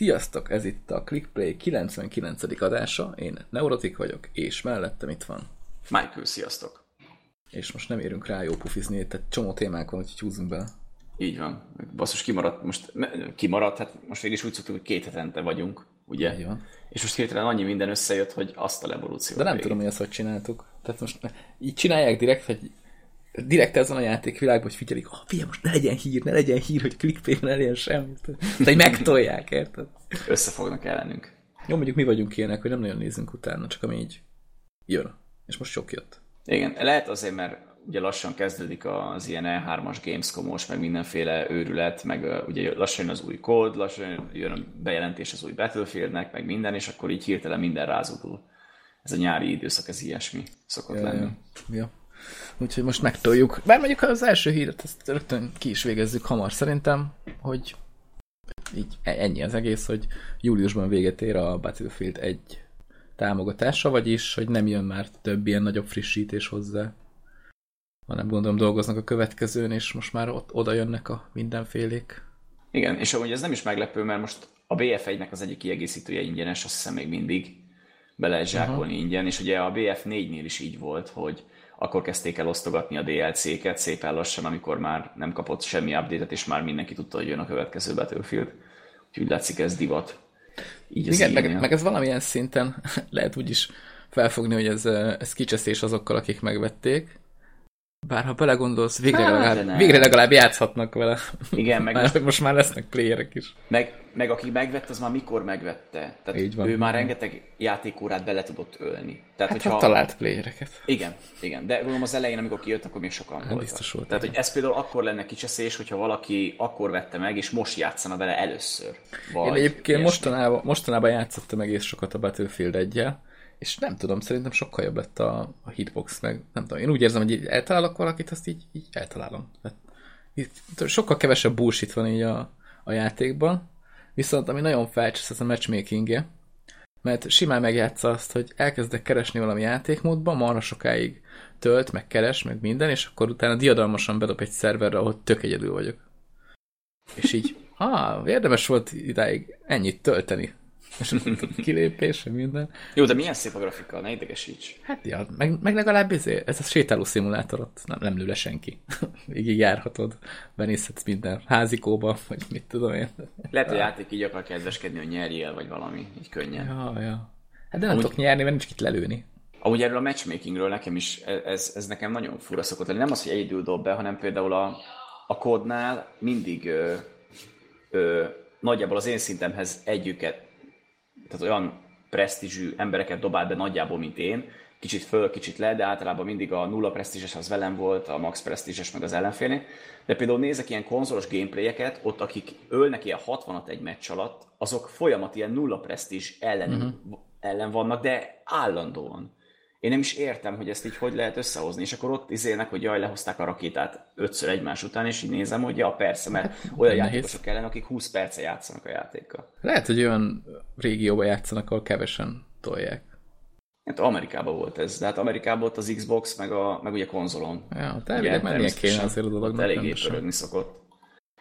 Sziasztok, ez itt a Clickplay 99. adása, én Neurotik vagyok, és mellettem itt van. Michael, sziasztok! És most nem érünk rá jó pufizni, tehát csomó témánk van, úgyhogy húzzunk bele. Így van. Basszus, kimaradt, most kimaradt, hát most végig is úgy szoktuk, hogy két hetente vagyunk, ugye? Így van. És most hirtelen annyi minden összejött, hogy azt a evolúció. De nem tudom, hogy ezt hogy csináltuk. Tehát most így csinálják direkt, hogy direkt ezen a játékvilágban, hogy figyelik, oh, figyelj, most ne legyen hír, ne legyen hír, hogy clickpay ne legyen semmi. Tehát megtolják, érted? Össze fognak ellenünk. Jó, mondjuk mi vagyunk ilyenek, hogy nem nagyon nézünk utána, csak ami így jön. És most sok jött. Igen, lehet azért, mert ugye lassan kezdődik az ilyen E3-as Gamescom-os, meg mindenféle őrület, meg ugye lassan jön az új kód, lassan jön a bejelentés az új Battlefieldnek, meg minden, és akkor így hirtelen minden rázódul. Ez a nyári időszak, ez ilyesmi szokott Ja, lenni. ja. ja. Úgyhogy most megtoljuk. Bár mondjuk az első híret, ezt rögtön ki is végezzük hamar szerintem, hogy így e- ennyi az egész, hogy júliusban véget ér a Battlefield 1 támogatása, vagyis, hogy nem jön már több ilyen nagyobb frissítés hozzá, hanem gondolom dolgoznak a következőn, és most már ott oda jönnek a mindenfélék. Igen, és amúgy ez nem is meglepő, mert most a BF1-nek az egyik kiegészítője ingyenes, azt hiszem még mindig be lehet zsákolni uh-huh. ingyen, és ugye a BF4-nél is így volt, hogy akkor kezdték el osztogatni a DLC-ket szépen lassan, amikor már nem kapott semmi update-et, és már mindenki tudta, hogy jön a következő Battlefield. Úgyhogy látszik ez divat. Így Igen, meg, meg, ez valamilyen szinten lehet úgy is felfogni, hogy ez, ez kicseszés azokkal, akik megvették, bár ha belegondolsz, végre, hát, legalább, végre legalább játszhatnak vele. Igen, meg már, most, most már lesznek playerek is. Meg, meg aki megvette, az már mikor megvette. Tehát Így van. ő már rengeteg játékórát bele tudott ölni. Tehát, Hát, hogyha... ha talált playereket. Igen, igen, de gondolom az elején, amikor kijött, akkor még sokan voltak. biztos volt, Tehát, igen. hogy ez például akkor lenne kicseszés, hogyha valaki akkor vette meg, és most játszana vele először. Vagy Én egyébként mostanában, mostanában játszottam egész sokat a Battlefield 1 és nem tudom, szerintem sokkal jobb lett a, a hitbox, meg nem tudom, én úgy érzem, hogy így eltalálok valakit, azt így, így eltalálom. Tehát, itt sokkal kevesebb bullshit van így a, a játékban, viszont ami nagyon felcsesz, az a matchmakingje, mert simán megjátsza azt, hogy elkezdek keresni valami játékmódban, marha sokáig tölt, meg keres, meg minden, és akkor utána diadalmasan bedob egy szerverre, ahol tök egyedül vagyok. És így, ah, érdemes volt idáig ennyit tölteni. És akkor kilépés, minden. Jó, de milyen szép a grafika, ne idegesíts. Hát ja, meg, meg legalább ezért, ez a sétáló szimulátor ott nem, nem lő le senki. Végig járhatod, benézhetsz minden házikóba, vagy mit tudom én. Lehet, hogy a játék így akar kedveskedni, hogy nyerjél, vagy valami, így könnyen. Ja, ja. Hát de nem Amúgy- tudok nyerni, mert nincs kit lelőni. Amúgy erről a matchmakingről nekem is, ez, ez nekem nagyon fura szokott lenni. Nem az, hogy egyedül dob be, hanem például a, a kódnál mindig ö, ö, nagyjából az én szintemhez együket, tehát olyan presztízsű embereket dobál be nagyjából, mint én, kicsit föl, kicsit le, de általában mindig a nulla presztízses az velem volt, a max presztízses meg az ellenfélnél. De például nézek ilyen konzolos gameplayeket, ott akik ölnek ilyen 60-at egy meccs alatt, azok folyamat ilyen nulla presztízs ellen, uh-huh. ellen vannak, de állandóan. Én nem is értem, hogy ezt így hogy lehet összehozni, és akkor ott izélnek, hogy jaj, lehozták a rakétát ötször egymás után, és így nézem, hogy ja, persze, mert olyan nehéz. játékosok ellen, akik 20 perce játszanak a játékkal. Lehet, hogy olyan régióban játszanak, ahol kevesen tolják. Hát Amerikában volt ez, de hát Amerikában ott az Xbox, meg, a, meg ugye konzolon. Ja, de elvileg mennie kéne azért a dolognak. Eléggé pörögni szokott.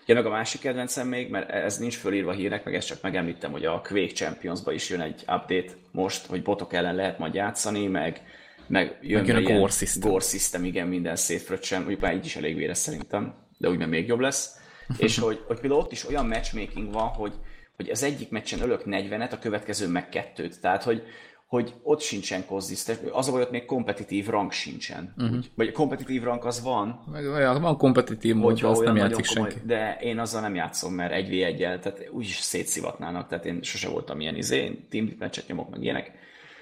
Ja, meg a másik kedvencem még, mert ez nincs fölírva hírnek, meg ezt csak megemlítem, hogy a Quake Champions-ba is jön egy update most, hogy botok ellen lehet majd játszani, meg, meg jön, Meg jön a gore system. Gore system, igen, minden szétfröccsen, mondjuk már így is elég véres szerintem, de úgy meg még jobb lesz. És hogy, hogy például ott is olyan matchmaking van, hogy, hogy az egyik meccsen ölök 40-et, a következő meg kettőt. Tehát, hogy, hogy ott sincsen konzisztens, az a baj, ott még kompetitív rank sincsen. Uh-huh. Úgy, vagy kompetitív rank az van, Meg olyan, van kompetitív mód, azt nem játszik komoly, senki. de én azzal nem játszom, mert egy v 1 tehát úgyis szétszivatnának, tehát én sose voltam ilyen izé, én team meccset nyomok, meg ilyenek.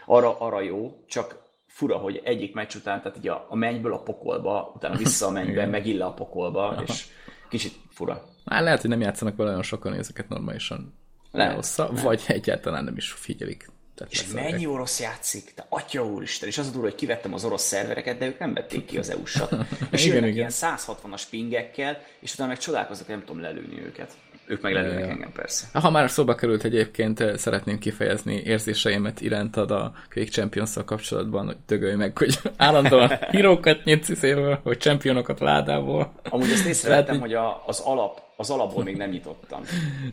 Arra, arra jó, csak fura, hogy egyik meccs után, tehát így a, a mennyből a pokolba, utána vissza a mennybe, megint le a pokolba, és kicsit fura. Már lehet, hogy nem játszanak vele olyan sokan, ezeket normálisan Lehet. vagy egyáltalán nem is figyelik. Tehát És mennyi orosz játszik? Te atya úristen, és az a durva, hogy kivettem az orosz szervereket, de ők nem vették ki az EU-sat. És Igen, jönnek igen. ilyen 160-as pingekkel, és utána meg csodálkozok, nem tudom lelőni őket. ők meg lelőnek engem persze. Ha már szóba került egyébként, eh, szeretném kifejezni érzéseimet irántad a Quake champions kapcsolatban, hogy dögölj meg, hogy állandóan hírókat nyitsz széről, hogy championokat ládából. Amúgy ezt észrevettem, hogy a, az, alap, az alapból még nem nyitottam.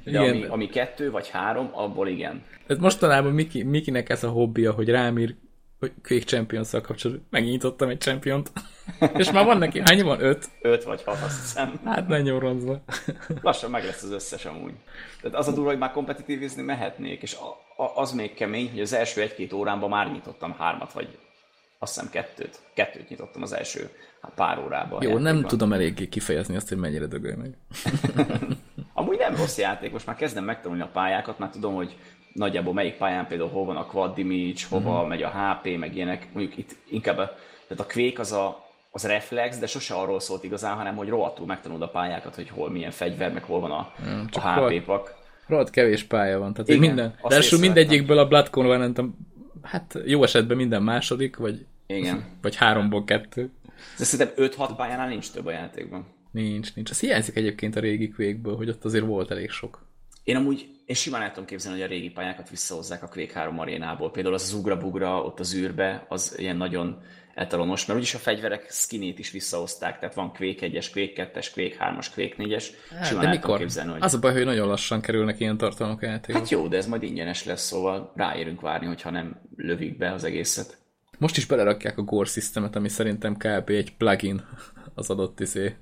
De igen. ami, ami kettő vagy három, abból igen. Ez mostanában Miki, Mikinek ez a hobbija, hogy rám ír hogy Quake champions kapcsolatban megnyitottam egy championt. És már van neki, hány van? Öt? Öt vagy hat, azt hiszem. Hát nagyon ronzva. Lassan meg lesz az összes amúgy. Tehát az a durva, hogy már kompetitívizni mehetnék, és a, a, az még kemény, hogy az első egy-két órámban már nyitottam hármat, vagy azt hiszem kettőt. Kettőt nyitottam az első hát pár órában. Jó, nem tudom eléggé kifejezni azt, hogy mennyire dögölj meg. Amúgy nem rossz játék, most már kezdem megtanulni a pályákat, már tudom, hogy nagyjából melyik pályán például hol van a quad damage, hova mm. megy a HP, meg ilyenek. Mondjuk itt inkább a, tehát a Quake az a, az reflex, de sose arról szólt igazán, hanem hogy rohadtul megtanulod a pályákat, hogy hol milyen fegyver, meg hol van a, mm, a HP pak. Rohadt kevés pálya van. Tehát Igen, minden, de mindegyikből a Blood Covenant, hát jó esetben minden második, vagy, Igen. vagy háromból kettő. De szerintem 5-6 pályánál nincs több a játékban. Nincs, nincs. Az hiányzik egyébként a régi quake hogy ott azért volt elég sok. Én amúgy én simán el tudom képzelni, hogy a régi pályákat visszahozzák a Quake 3 arénából. Például az az ugra-bugra ott az űrbe, az ilyen nagyon etalonos, mert úgyis a fegyverek skinét is visszahozták, tehát van Quake 1-es, Quake 2-es, Quake 3-as, Quake 4-es. Hát, de mikor? Képzelni, hogy... Az a baj, hogy nagyon lassan kerülnek ilyen tartalmak játékok. Hát jó, de ez majd ingyenes lesz, szóval ráérünk várni, hogyha nem lövik be az egészet. Most is belerakják a Gore Systemet, ami szerintem kb. egy plugin az adott izé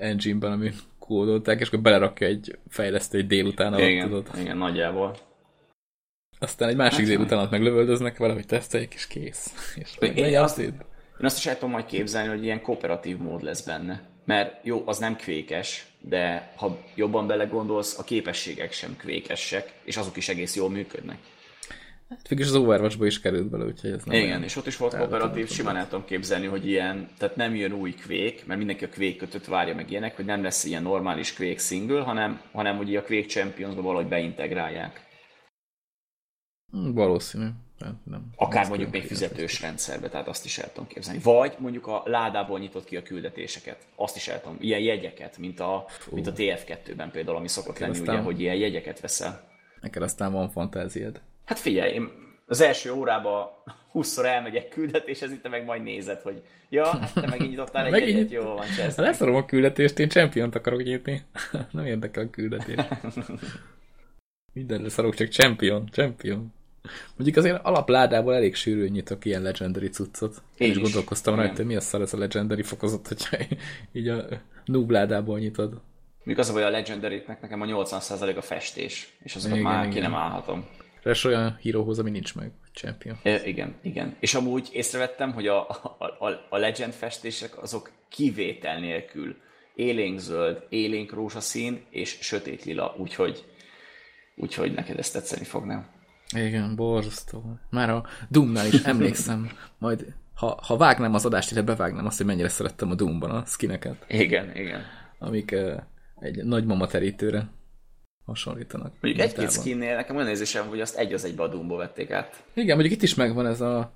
engine-ben, ami kódolták, és akkor belerakja egy fejlesztő egy délután alatt, igen, tudod. Igen, nagyjából. Aztán egy másik hát, délután alatt meglövöldöznek vele, hogy teszteljék, és kész. És én, én, azt, én azt is el tudom majd képzelni, hogy ilyen kooperatív mód lesz benne. Mert jó, az nem kvékes, de ha jobban belegondolsz, a képességek sem kvékesek, és azok is egész jól működnek. Hát végül az overwatch is került bele, úgyhogy ez nem Igen, olyan... és ott is volt kooperatív, simán el tudom képzelni, hogy ilyen, tehát nem jön új kvék, mert mindenki a kvék kötött várja meg ilyenek, hogy nem lesz ilyen normális kvék single, hanem, hanem hogy a kvék champions valahogy beintegrálják. Hmm, valószínű. Nem, Akár mondjuk még fizetős rendszerbe, tehát azt is el tudom képzelni. Vagy mondjuk a ládából nyitott ki a küldetéseket. Azt is el tudom. Ilyen jegyeket, mint a, mint a TF2-ben például, ami szokott lenni, aztán, ugye, hogy ilyen jegyeket veszel. Neked aztán van fantáziád. Hát figyelj, én az első órában 20-szor elmegyek küldetéshez, itt te meg majd nézed, hogy ja, hát te megint nyitottál egy megint egyet, jó van, csesz. Ha leszorom a küldetést, én champion akarok nyitni. Nem érdekel a küldetés. Mindenre szarok, csak champion, champion. Mondjuk azért alapládából elég sűrűn nyitok ilyen legendary cuccot. Én, én is gondolkoztam rajta, hogy mi a szar ez a legendary fokozat, hogyha így a noob ládából nyitod. Még az a baj a legendary nekem a 80% a festés, és azokat igen, már igen. ki nem állhatom. Ráadásul olyan híróhoz, ami nincs meg, champion. E, igen, igen. És amúgy észrevettem, hogy a, a, a, a legend festések azok kivétel nélkül élénk zöld, élénk rózsaszín és sötét lila, úgyhogy, úgyhogy neked ezt tetszeni fog, nem? Igen, borzasztó. Már a Doomnál is emlékszem, majd ha, ha vágnám az adást, illetve bevágnám azt, hogy mennyire szerettem a Doomban a skineket. Igen, igen. Amik uh, egy nagymama terítőre hasonlítanak. Mondjuk egy-két skinnél nekem olyan érzésem, hogy azt egy az egybe a Doomba vették át. Igen, mondjuk itt is megvan ez a,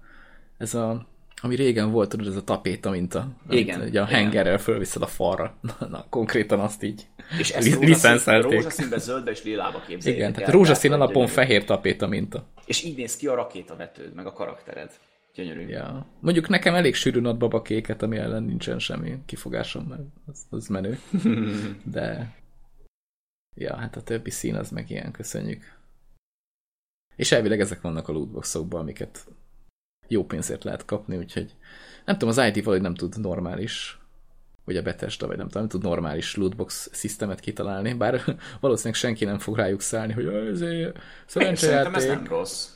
ez a ami régen volt, tudod, ez a tapéta minta. Igen. Ugye a hengerrel fölviszed a falra. Na, na, konkrétan azt így És ezt rózsaszín, rózsaszínbe, zöldbe és lilába képzeljétek Igen, tehát rózsaszín alapon fehér tapéta minta. És így néz ki a rakétavetőd, meg a karaktered. Gyönyörű. Ja. Mondjuk nekem elég sűrűn ad babakéket, ami ellen nincsen semmi kifogásom, mert az, az menő. De Ja, hát a többi szín az meg ilyen, köszönjük. És elvileg ezek vannak a lootboxokban, amiket jó pénzért lehet kapni, úgyhogy nem tudom, az IT valahogy nem tud normális, vagy a Bethesda, vagy nem tudom, nem tud normális lootbox szisztemet kitalálni, bár valószínűleg senki nem fog rájuk szállni, hogy ezért szerencsejáték. ez nem rossz.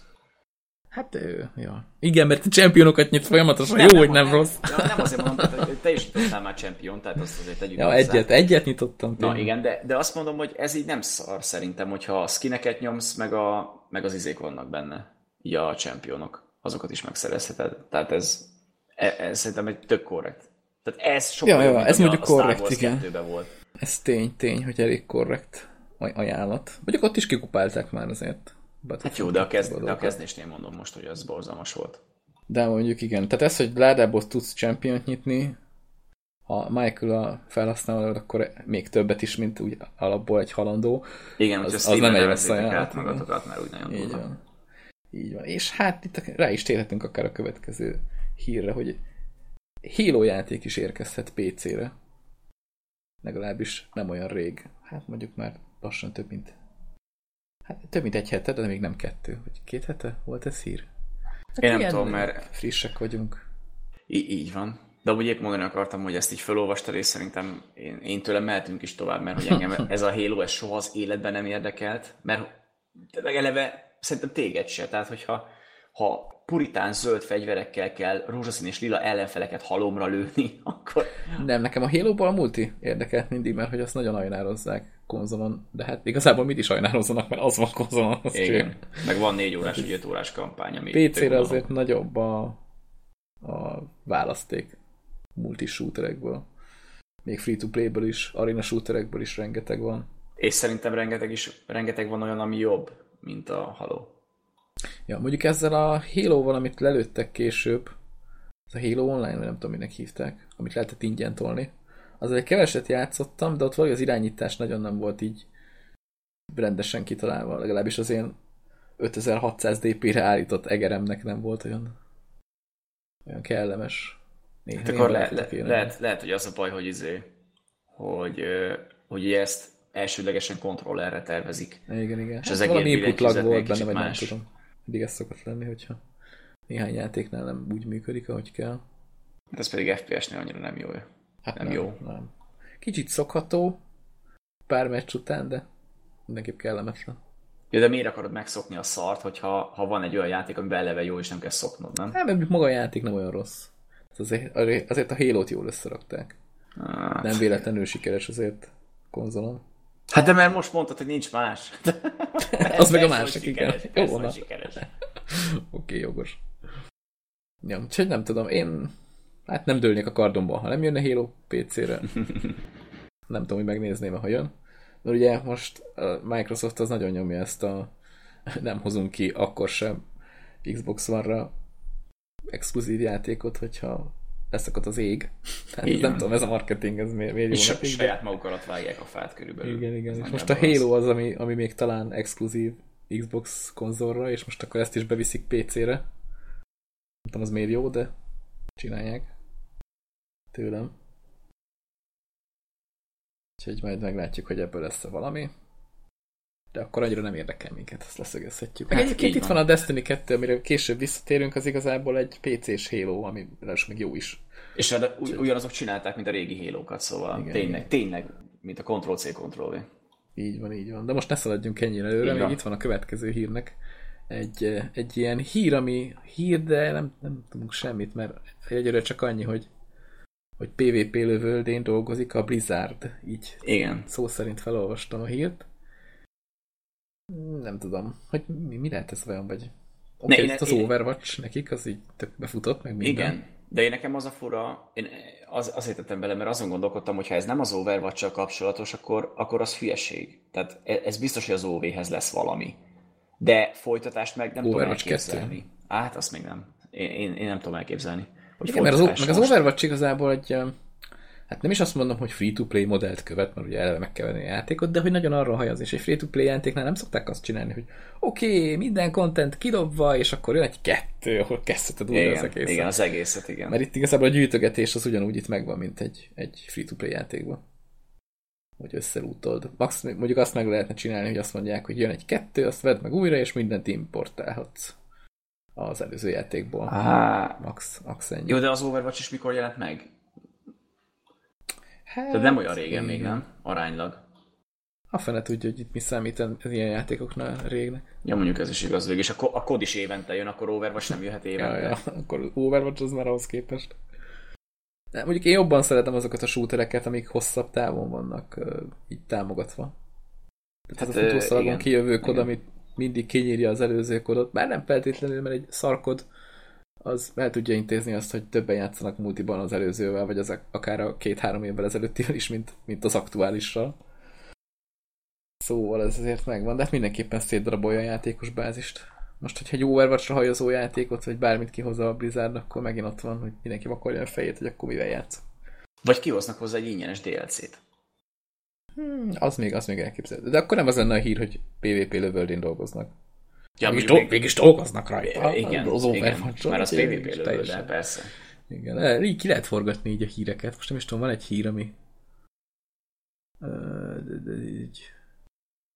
Hát, ja. Igen, mert a championokat nyit folyamatosan, nem, jó, nem, hogy nem, nem rossz. Ja, nem azért mondom, hogy te is nyitottál már champion, tehát azt azért tegyük Ja, egyet, egyet nyitottam. Na igen, de, de azt mondom, hogy ez így nem szar szerintem, hogyha a skineket nyomsz, meg, a, meg az izék vannak benne. Ja, a championok. Azokat is megszerezheted. Tehát ez, ez, ez szerintem egy tök korrekt. Tehát ez sokkal ja, jobb, ja, ez mondjuk korrekt, igen. Volt. Ez tény, tény, hogy elég korrekt ajánlat. Mondjuk ott is kikupálták már azért. Hát jó, de a, kezd, de a kezdésnél mondom most, hogy az borzalmas volt. De mondjuk igen. Tehát ez, hogy ládából tudsz champion nyitni, ha Michael a felhasználó, akkor még többet is, mint úgy alapból egy halandó. Igen, az, az nem egy rossz ajánlat. magatokat, mert úgy nagyon Így van. Így van. És hát itt rá is térhetünk akár a következő hírre, hogy Halo játék is érkezhet PC-re. Legalábbis nem olyan rég. Hát mondjuk már lassan több mint hát több mint egy hete, de még nem kettő. Vagy két hete volt ez hír? Hát Én nem tudom, mert... Frissek vagyunk. I- így van. De úgy épp mondani akartam, hogy ezt így felolvastad, és szerintem én, én tőlem mehetünk is tovább, mert hogy engem ez a Halo, ez soha az életben nem érdekelt, mert de eleve szerintem téged se. Tehát, hogyha ha puritán zöld fegyverekkel kell rózsaszín és lila ellenfeleket halomra lőni, akkor... Nem, nekem a halo a multi érdekelt mindig, mert hogy azt nagyon ajnározzák konzolon, de hát igazából mit is ajnározzanak, mert az van konzolon. Az Igen, meg van négy órás, vagy öt órás kampány, ami PC-re azért nagyobb a, a választék multi shooterekből. Még free-to-play-ből is, arena shooterekből is rengeteg van. És szerintem rengeteg, is, rengeteg van olyan, ami jobb, mint a Halo. Ja, mondjuk ezzel a Halo-val, amit lelőttek később, ez a Halo Online, nem tudom, minek hívták, amit lehetett ingyen tolni, az egy keveset játszottam, de ott valahogy az irányítás nagyon nem volt így rendesen kitalálva, legalábbis az én 5600 dp-re állított egeremnek nem volt olyan, olyan kellemes. Néha, hát akkor le, le, lehet, lehet, hogy az a baj, hogy izé, hogy, hogy ezt elsődlegesen kontrollerre tervezik. Igen, igen. És az hát valami input lag volt benne, vagy nem tudom. Mindig ez szokott lenni, hogyha néhány játéknál nem úgy működik, ahogy kell. Hát ez pedig FPS-nél annyira nem jó. Hát nem, nem jó. Nem. Kicsit szokható pár meccs után, de mindenképp kellemetlen. Ja, de miért akarod megszokni a szart, hogyha ha van egy olyan játék, amiben eleve jó, és nem kell szoknod, nem? Hát, mert maga a játék nem olyan rossz. Azért, azért a Halo-t jól összerakták. Hát, nem véletlenül sikeres azért konzolon. Hát de mert most mondtad, hogy nincs más. az meg a másik, igen. Jó, Oké, okay, jogos. Ja, úgyhogy nem tudom, én hát nem dőlnék a kardomban, ha nem jönne Halo PC-re. nem tudom, hogy megnézném, ha jön. Mert ugye most a Microsoft az nagyon nyomja ezt a nem hozunk ki akkor sem Xbox One-ra exkluzív játékot, hogyha leszakadt az ég. Tehát nem tudom, ez a marketing, ez miért, miért jó és nekik, saját maguk alatt vágják a fát körülbelül. Igen, igen. És most a Halo az, ami, ami még talán exkluzív Xbox konzolra, és most akkor ezt is beviszik PC-re. Nem tudom, az miért jó, de csinálják tőlem. Úgyhogy majd meglátjuk, hogy ebből lesz valami. De akkor annyira nem érdekel minket, ezt leszögezhetjük. Hát egyébként itt van. van a Destiny 2, amire később visszatérünk, az igazából egy PC-s Halo, ami még jó is. És hát ugyanazok csinálták, mint a régi Halo-kat, szóval igen, tényleg, igen. tényleg, mint a Ctrl-C, Ctrl-V. Így van, így van. De most ne szaladjunk ennyire előre, még itt van a következő hírnek. Egy, egy ilyen hír, ami hír, de nem, nem tudunk semmit, mert egyre csak annyi, hogy hogy PvP lövöldén dolgozik a Blizzard. Így Igen. szó szerint felolvastam a hírt. Nem tudom, hogy mi, mi lehet ez olyan, vagy... Oké, okay, az én... Overwatch nekik, az így tök befutott, meg minden. Igen, de én nekem az a fura, én az, azért tettem bele, mert azon gondolkodtam, hogy ha ez nem az overwatch kapcsolatos, akkor, akkor az hülyeség. Tehát e, ez biztos, hogy az OV-hez lesz valami. De folytatást meg nem Overwatch tudom elképzelni. 2. Hát azt még nem. Én, én, én nem tudom elképzelni. Hogy Igen, mert az, meg az Overwatch igazából egy hát nem is azt mondom, hogy free-to-play modellt követ, mert ugye eleve meg kell venni a játékot, de hogy nagyon arra hajaz, és egy free-to-play játéknál nem szokták azt csinálni, hogy oké, okay, minden content kidobva, és akkor jön egy kettő, ahol kezdheted újra az egészet. Igen, az egészet, igen. Mert itt igazából a gyűjtögetés az ugyanúgy itt megvan, mint egy, egy free-to-play játékban. Hogy összelútold. Max, mondjuk azt meg lehetne csinálni, hogy azt mondják, hogy jön egy kettő, azt vedd meg újra, és mindent importálhatsz az előző játékból. Ah. Max, max ennyi. Jó, de az Overwatch is mikor jelent meg? Hát, Tehát nem olyan régen még, nem? Aránylag. A fene tudja, hogy itt mi számít az ilyen játékoknál régnek. Ja, mondjuk ez is igaz végig. És a, a kod is évente jön, akkor Overwatch nem jöhet évente. Ja, ja. akkor Overwatch az már ahhoz képest. De mondjuk én jobban szeretem azokat a shootereket, amik hosszabb távon vannak így támogatva. Tehát hát, az a futószalagon kijövő kod, igen. amit mindig kinyírja az előző kodot, bár nem feltétlenül, mert egy szarkod az el tudja intézni azt, hogy többen játszanak multiban az előzővel, vagy az akár a két-három évvel ezelőttivel is, mint, mint az aktuálissal. Szóval ez azért megvan, de hát mindenképpen szétdarabolja a játékos bázist. Most, hogyha egy overwatch hajazó játékot, vagy bármit kihozza a Blizzard, akkor megint ott van, hogy mindenki vakarja a fejét, hogy akkor mivel játsz. Vagy kihoznak hozzá egy ingyenes DLC-t. Hmm, az még, az még elképzelhető. De akkor nem az lenne a hír, hogy PvP lövöldén dolgoznak. Ja, Mégis, még- do- mégis dolgoznak rajta. igen, az igen, már az PvP mégis lövő, teljesen. de persze. Igen, így ki lehet forgatni így a híreket. Most nem is tudom, van egy hír, ami... Így...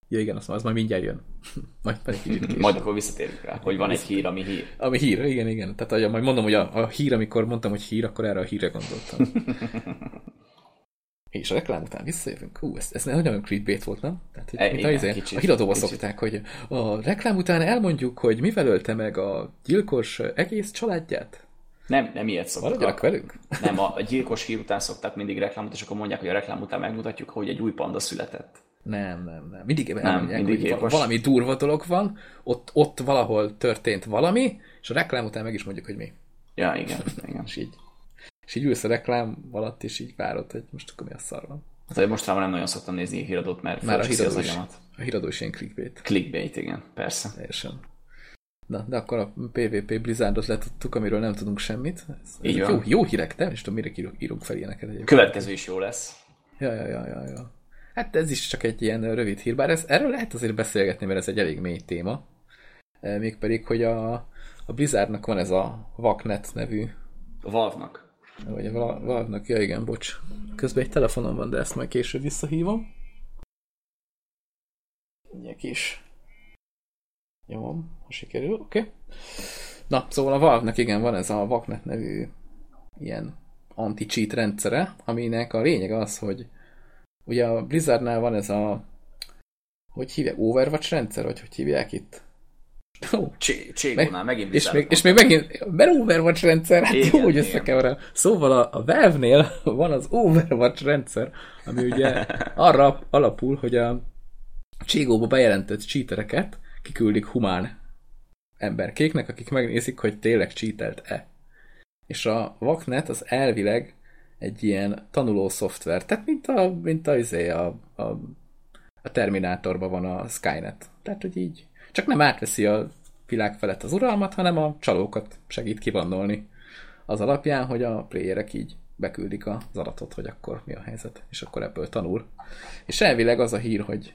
Ja igen, az, az majd mindjárt jön. majd kicsit később. Majd akkor visszatérünk rá, hogy van egy hír, ami hír. Ami hír, igen, igen. Tehát ahogy majd mondom, hogy a, a hír, amikor mondtam, hogy hír, akkor erre a hírre gondoltam. És a reklám után visszajövünk. Ú, ez, ez nagyon clickbait volt, nem? Tehát, hogy, E, mint igen, a, izé, kicsit, a híradóban kicsit. szokták, hogy a reklám után elmondjuk, hogy mivel ölte meg a gyilkos egész családját. Nem, nem ilyet szoktak. Maradjanak velünk? Nem, a, gyilkos hír után szokták mindig reklámot, és akkor mondják, hogy a reklám után megmutatjuk, hogy egy új panda született. Nem, nem, nem. Mindig elmondják, mindig hogy gyilkos. valami durva dolog van, ott, ott valahol történt valami, és a reklám után meg is mondjuk, hogy mi. Ja, igen, igen. És így, és így ülsz a reklám alatt, és így várod, hogy most akkor mi a szar van. Hát mostanában nem nagyon szoktam nézni a híradót, mert Már a híradó is, a híradó is ilyen clickbait. Clickbait, igen, persze. Teljesen. Na, de akkor a PvP Blizzardot letudtuk, amiről nem tudunk semmit. Ez, Így van. jó, jó hírek, de nem is tudom, mire írunk, fel ilyeneket egyébként. Következő is jó lesz. Ja, ja, ja, ja, ja. Hát ez is csak egy ilyen rövid hír, bár ez, erről lehet azért beszélgetni, mert ez egy elég mély téma. E, Mégpedig, hogy a, a Blizzardnak van ez a Vaknet nevű, A Valve-nak. Vagy a Val- Valve-nak, ja igen, bocs. Közben egy telefonom van, de ezt majd később visszahívom. Mindjárt is. Nyomom, ha sikerül, oké. Okay. Na, szóval a Valve-nak igen, van ez a Vaknet nevű ilyen anti-cheat rendszere, aminek a lényeg az, hogy ugye a Blizzardnál van ez a hogy hívják, Overwatch rendszer, vagy hogy hívják itt? Ó, Csé- Cségónál megint és még, és még megint, mert Overwatch rendszer, hát Igen, jó, hogy összekeverem. Szóval a, a Valve-nél van az Overwatch rendszer, ami ugye arra alapul, hogy a Cségóba bejelentett cheatereket kiküldik humán emberkéknek, akik megnézik, hogy tényleg cheatelt-e. És a Vaknet az elvileg egy ilyen tanuló szoftver, tehát mint a, mint a, izé, a, a, a Terminátorban van a Skynet. Tehát, hogy így csak nem átveszi a világ felett az uralmat, hanem a csalókat segít kivannolni az alapján, hogy a playerek így beküldik az adatot, hogy akkor mi a helyzet, és akkor ebből tanul. És elvileg az a hír, hogy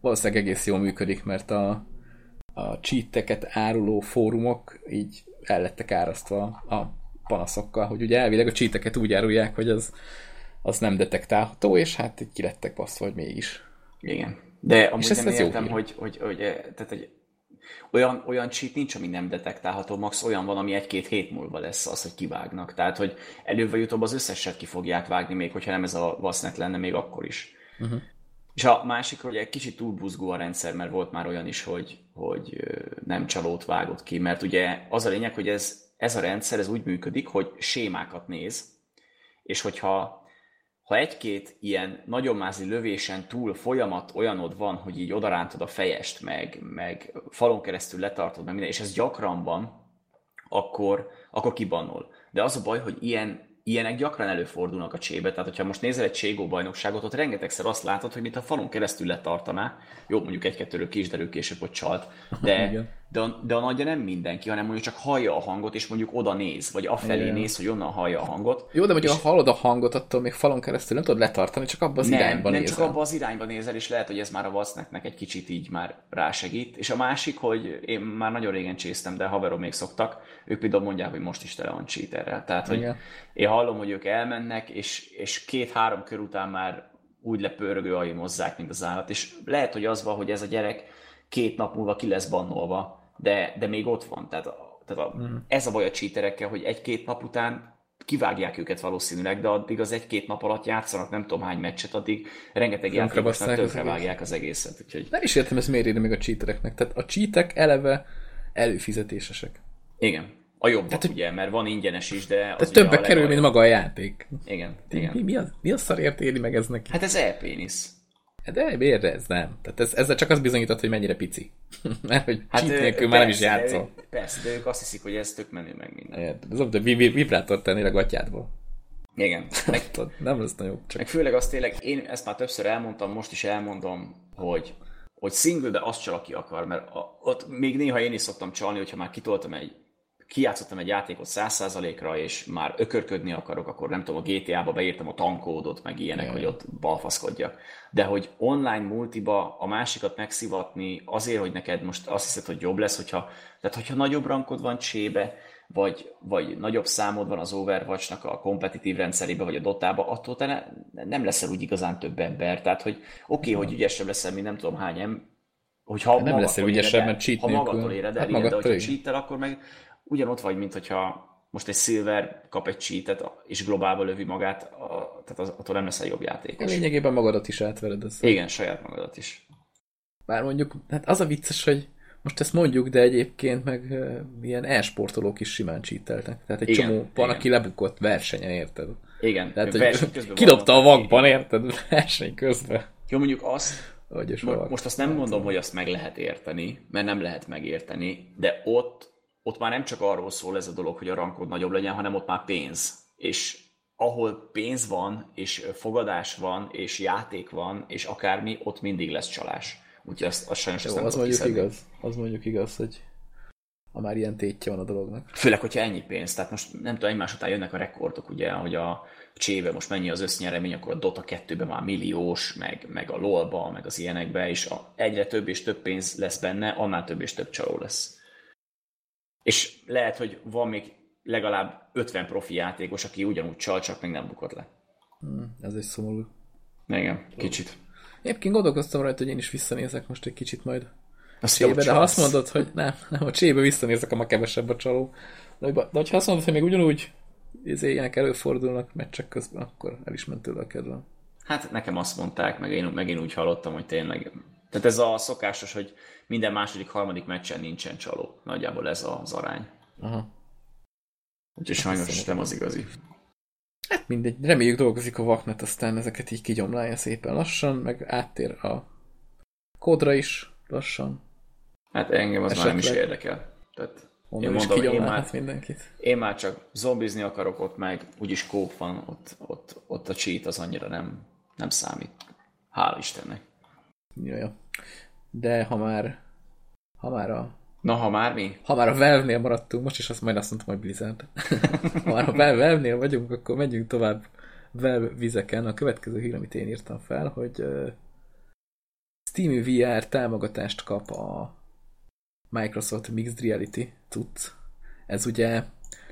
valószínűleg egész jól működik, mert a, a cheateket áruló fórumok így el lettek árasztva a panaszokkal, hogy ugye elvileg a cheateket úgy árulják, hogy az, az nem detektálható, és hát így ki lettek baszva, hogy mégis. Igen. De amúgy És nem ez jó értem, hír. hogy, hogy, hogy, eh, tehát, hogy olyan, olyan cheat nincs, ami nem detektálható, max olyan van, ami egy-két hét múlva lesz az, hogy kivágnak. Tehát, hogy előbb vagy utóbb az összeset ki fogják vágni, még hogyha nem ez a Vasznet lenne, még akkor is. Uh-huh. És a másik, hogy egy kicsit túl buzgó a rendszer, mert volt már olyan is, hogy, hogy nem csalót vágott ki, mert ugye az a lényeg, hogy ez, ez a rendszer ez úgy működik, hogy sémákat néz, és hogyha ha egy-két ilyen nagyon mázi lövésen túl folyamat olyanod van, hogy így odarántod a fejest, meg, meg falon keresztül letartod, meg minden, és ez gyakran van, akkor, akkor kibannol. De az a baj, hogy ilyen, ilyenek gyakran előfordulnak a csébe. Tehát, hogyha most nézel egy Cségó bajnokságot, ott rengetegszer azt látod, hogy mint a falon keresztül letartaná. Jó, mondjuk egy-kettőről ki is derül később, hogy csalt. De. de, a, de a nagyja nem mindenki, hanem mondjuk csak hallja a hangot, és mondjuk oda néz, vagy afelé Igen. néz, hogy onnan hallja a hangot. Jó, de mondjuk ha hallod a hangot, attól még falon keresztül nem tudod letartani, csak abban az nem, irányban nem nézel. csak abba az irányba nézel, és lehet, hogy ez már a Vaszneknek egy kicsit így már rásegít. És a másik, hogy én már nagyon régen csésztem, de haverom még szoktak, ők például mondják, hogy most is tele van cheaterrel. Tehát, hogy Igen. én hallom, hogy ők elmennek, és, és két-három kör után már úgy lepörgő aimozzák, mint az állat. És lehet, hogy az van, hogy ez a gyerek két nap múlva ki lesz bannolva, de, de még ott van. Tehát, a- tehát a, Mhm. ez a baj a cheaterekkel, hogy egy-két nap után kivágják őket valószínűleg, de addig az egy-két nap alatt játszanak nem tudom hány meccset, addig rengeteg játékosnak basszák az tönkrevágják az egészet. Úgyhogy Nem is értem, ez miért írni meg a cheatereknek. Tehát a cheatek eleve előfizetésesek. igen. A jobb, hogy- ugye, mert van ingyenes is, de az Tehát többe a kerül, mint maga a játék. Igen, Mi, igen. mi, az, mi a szarért éri meg ez neki? Hát ez e-pénisz. De miért ez nem? Tehát ez, ezzel csak az bizonyított, hogy mennyire pici. Mert hogy hát, cheat nélkül már nem is persze, de játszol. ők- Persze, de ők azt hiszik, hogy ez tök menő meg minden. Érted? Ez hogy vi- vibrátort tennél a gatyádból. Igen. Meg, Nem lesz nagyobb, csak meg főleg azt tényleg, én ezt már többször elmondtam, most is elmondom, hogy hogy single, de azt csal, aki akar, mert a, ott még néha én is szoktam csalni, hogyha már kitoltam egy kijátszottam egy játékot 100%-ra, és már ökörködni akarok, akkor nem tudom, a GTA-ba beírtam a tankódot, meg ilyenek, Jaj. hogy ott balfaszkodjak. De hogy online multiba a másikat megszivatni azért, hogy neked most azt hiszed, hogy jobb lesz, hogyha, tehát hogyha nagyobb rankod van csébe, vagy, vagy nagyobb számod van az Overwatch-nak a kompetitív rendszerébe, vagy a Dotába, attól te ne, nem leszel úgy igazán több ember. Tehát, hogy oké, okay, hogy ügyesebb leszel, mint nem tudom hány hogyha nem leszel ügyesebb, mert cheat Ha magadtól éred el, hát de hogyha cheatel, akkor meg ugyanott vagy, mint hogyha most egy Silver kap egy cheatet, és globálba lövi magát, a, tehát az, attól nem leszel jobb játékos. Lényegében magadat is átvered. Ez. Igen, saját magadat is. Bár mondjuk, hát az a vicces, hogy most ezt mondjuk, de egyébként meg uh, ilyen e-sportolók is simán csíteltek. Tehát egy igen, csomó van, aki lebukott versenyen, érted? Igen, Tehát, hogy kidobta a vakban, érted? Verseny közben. Jó, mondjuk azt, Mo- most azt nem mondom, hogy azt meg lehet érteni, mert nem lehet megérteni, de ott, ott már nem csak arról szól ez a dolog, hogy a rankod nagyobb legyen, hanem ott már pénz. És ahol pénz van, és fogadás van, és játék van, és akármi, ott mindig lesz csalás. Úgyhogy azt, azt sajnos Jó, nem az mondjuk kiszedni. igaz. Az mondjuk igaz, hogy ha már ilyen tétje van a dolognak. Főleg, hogyha ennyi pénz. Tehát most nem tudom, egymás után jönnek a rekordok, ugye, hogy a csébe most mennyi az össznyeremény, akkor a Dota 2-ben már milliós, meg, meg a LOL-ba, meg az ilyenekbe, és a, egyre több és több pénz lesz benne, annál több és több csaló lesz. És lehet, hogy van még legalább 50 profi játékos, aki ugyanúgy csal, csak még nem bukott le. Hmm, ez egy szomorú. Igen, kicsit. Éppként gondolkoztam rajta, hogy én is visszanézek most egy kicsit majd a csébe, de ha azt mondod, hogy nem, nem, a csébe visszanézek, a kevesebb a csaló. De, de ha azt mondod, hogy még ugyanúgy izé, ilyenek előfordulnak meccsek közben, akkor el is ment tőle a kedvem. Hát nekem azt mondták, meg én, meg én úgy hallottam, hogy tényleg... Tehát ez a szokásos, hogy minden második, harmadik meccsen nincsen csaló. Nagyjából ez az arány. Aha. Úgyhogy sajnos nem az igazi. Hát mindegy, reméljük dolgozik a vaknet, aztán ezeket így kigyomlálja szépen lassan, meg áttér a kódra is lassan. Hát engem az Esetleg... már nem is érdekel. Tehát Mondom, én mondom, én már, mindenkit. Én már csak zombizni akarok ott meg, úgyis kóp van, ott, ott, ott a cheat az annyira nem, nem számít. Hál' Istennek. Jaj, De ha már, ha már a Na, ha már mi? Ha már a Valve-nél maradtunk, most is azt majd azt mondtam, hogy Blizzard. ha már a Valve-nél vagyunk, akkor megyünk tovább Valve vizeken. A következő hír, amit én írtam fel, hogy uh, Steam VR támogatást kap a Microsoft Mixed Reality cucc. Ez ugye,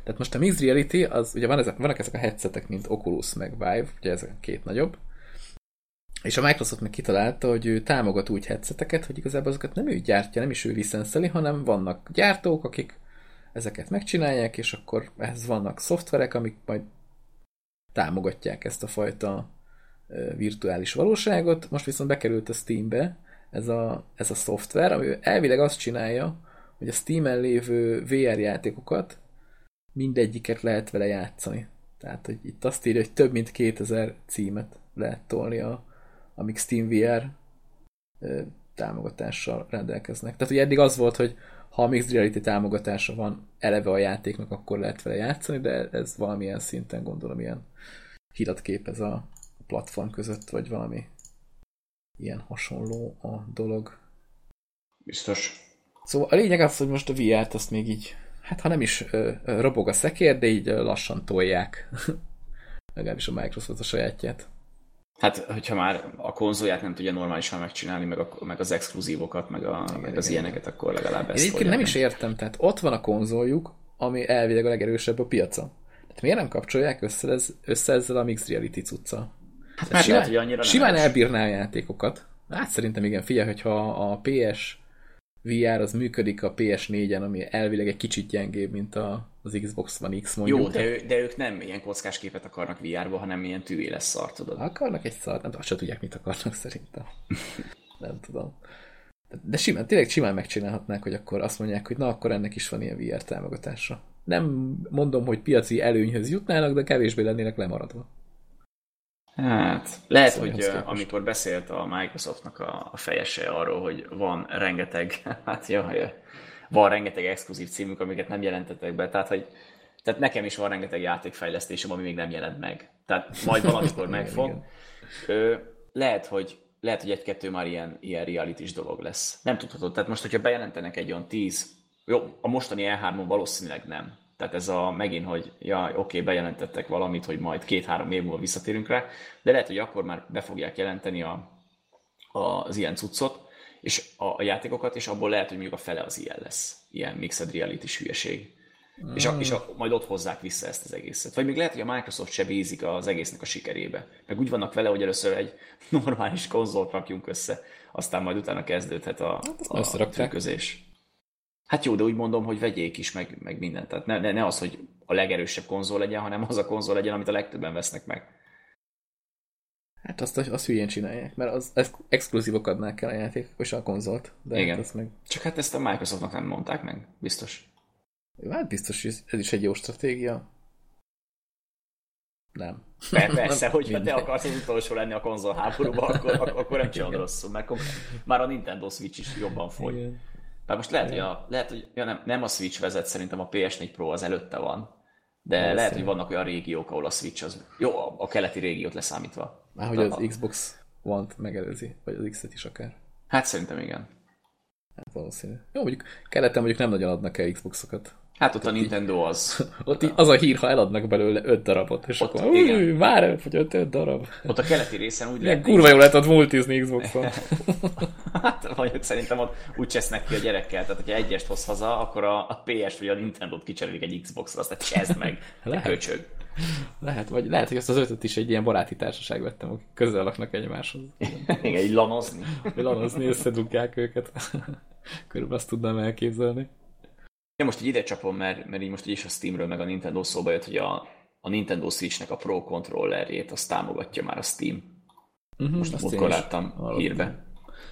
tehát most a Mixed Reality, az ugye van ezek, vannak ezek a headsetek, mint Oculus meg Vive, ugye ezek a két nagyobb, és a Microsoft meg kitalálta, hogy ő támogat úgy headseteket, hogy igazából azokat nem ő gyártja, nem is ő licenszeli, hanem vannak gyártók, akik ezeket megcsinálják, és akkor ehhez vannak szoftverek, amik majd támogatják ezt a fajta virtuális valóságot. Most viszont bekerült a Steambe ez a, ez a szoftver, ami elvileg azt csinálja, hogy a Steam-en lévő VR játékokat mindegyiket lehet vele játszani. Tehát, hogy itt azt írja, hogy több mint 2000 címet lehet tolni a, amik Steam VR támogatással rendelkeznek. Tehát ugye eddig az volt, hogy ha a Mixed Reality támogatása van eleve a játéknak, akkor lehet vele játszani, de ez valamilyen szinten gondolom ilyen hidat képez a platform között, vagy valami ilyen hasonló a dolog. Biztos. Szóval a lényeg az, hogy most a VR-t azt még így, hát ha nem is ö, ö, robog a szekér, de így ö, lassan tolják. Legalábbis a Microsoft a sajátját. Hát, hogyha már a konzolját nem tudja normálisan megcsinálni, meg, a, meg az exkluzívokat, meg, a, igen, meg az igen. ilyeneket, akkor legalább ezt Én nem is értem, tehát ott van a konzoljuk, ami elvileg a legerősebb a piaca. Tehát miért nem kapcsolják össze, ez, össze ezzel a Mixed Reality cucca? Hát mert simán, lehet, hogy annyira simán elbírná a játékokat. Hát szerintem igen, figyelj, hogyha a PS VR az működik a PS4-en, ami elvileg egy kicsit gyengébb, mint a, az Xbox One X mondjuk. Jó, de, ő, de ők nem ilyen kockás képet akarnak VR-ba, hanem ilyen tűéles szart, tudod. Akarnak egy szart, nem azt tudják, mit akarnak szerintem. nem tudom. De simán, tényleg simán megcsinálhatnák, hogy akkor azt mondják, hogy na, akkor ennek is van ilyen VR támogatása. Nem mondom, hogy piaci előnyhöz jutnának, de kevésbé lennének lemaradva. Hát, lehet, szóval hogy uh, amikor beszélt a Microsoftnak a, a fejese arról, hogy van rengeteg, hát jaj, van rengeteg exkluzív címük, amiket nem jelentettek be, tehát hogy tehát nekem is van rengeteg játékfejlesztésem, ami még nem jelent meg. Tehát majd valamikor megfog. Ö, lehet, hogy lehet, hogy egy-kettő már ilyen, ilyen reality dolog lesz. Nem tudhatod. Tehát most, hogyha bejelentenek egy olyan 10 jó, a mostani E3-on valószínűleg nem. Tehát ez a megint, hogy ja, oké, okay, bejelentettek valamit, hogy majd két-három év múlva visszatérünk rá, de lehet, hogy akkor már be fogják jelenteni a, a, az ilyen cuccot, és a, a játékokat, és abból lehet, hogy mondjuk a fele az ilyen lesz. Ilyen mixed reality hülyeség. Mm. És, a, és a, majd ott hozzák vissza ezt az egészet. Vagy még lehet, hogy a Microsoft se bízik az egésznek a sikerébe. Meg úgy vannak vele, hogy először egy normális konzolt rakjunk össze, aztán majd utána kezdődhet a, hát a trükközés. Hát jó, de úgy mondom, hogy vegyék is, meg, meg mindent. Tehát ne, ne, ne az, hogy a legerősebb konzol legyen, hanem az a konzol legyen, amit a legtöbben vesznek meg. Hát azt, azt hülyén csinálják, mert az, az exkluzívok adnák el a játékok és a konzolt. De Igen. Hát meg... Csak hát ezt a Microsoftnak nem mondták meg, biztos. Hát biztos, hogy ez is egy jó stratégia. Nem. Persze, hogyha te akarsz az utolsó lenni a konzol háborúban, akkor, akkor nem csinálod rosszul, mert már a Nintendo Switch is jobban fogy. Igen. Bár most lehet, hogy, a, lehet, hogy ja, nem, nem a Switch vezet, szerintem a PS4 Pro az előtte van. De Persze. lehet, hogy vannak olyan régiók, ahol a Switch az... Jó, a, a keleti régiót leszámítva. Már hogy az Xbox One-t megelőzi, vagy az X-et is akár. Hát szerintem igen. Hát valószínű. Jó, mondjuk keleten mondjuk nem nagyon adnak el Xboxokat. Hát ott a Nintendo az. Ott az a hír, ha eladnak belőle öt darabot, és ott, akkor új, már elfogyott öt darab. Ott a keleti részen úgy lehet... Kurva jól lehet ott multizni Xbox-on. hát mondjuk szerintem ott úgy csesznek ki a gyerekkel, tehát hogyha egyest hoz haza, akkor a, a PS vagy a Nintendo-t kicserélik egy Xbox-ra, azt cseszd meg, lehet. köcsög. Lehet, vagy lehet, hogy azt az ötöt is egy ilyen baráti társaság vettem, akik közel laknak egymáshoz. Igen, így lanozni. lanozni, összedugják őket. Körülbelül azt tudnám elképzelni. Ja, most így ide csapom, mert, mert így most is a Steamről meg a Nintendo szóba jött, hogy a, a Nintendo Switch-nek a Pro Controllerjét azt támogatja már a Steam. Uh-huh, most azt múltkor láttam hírbe.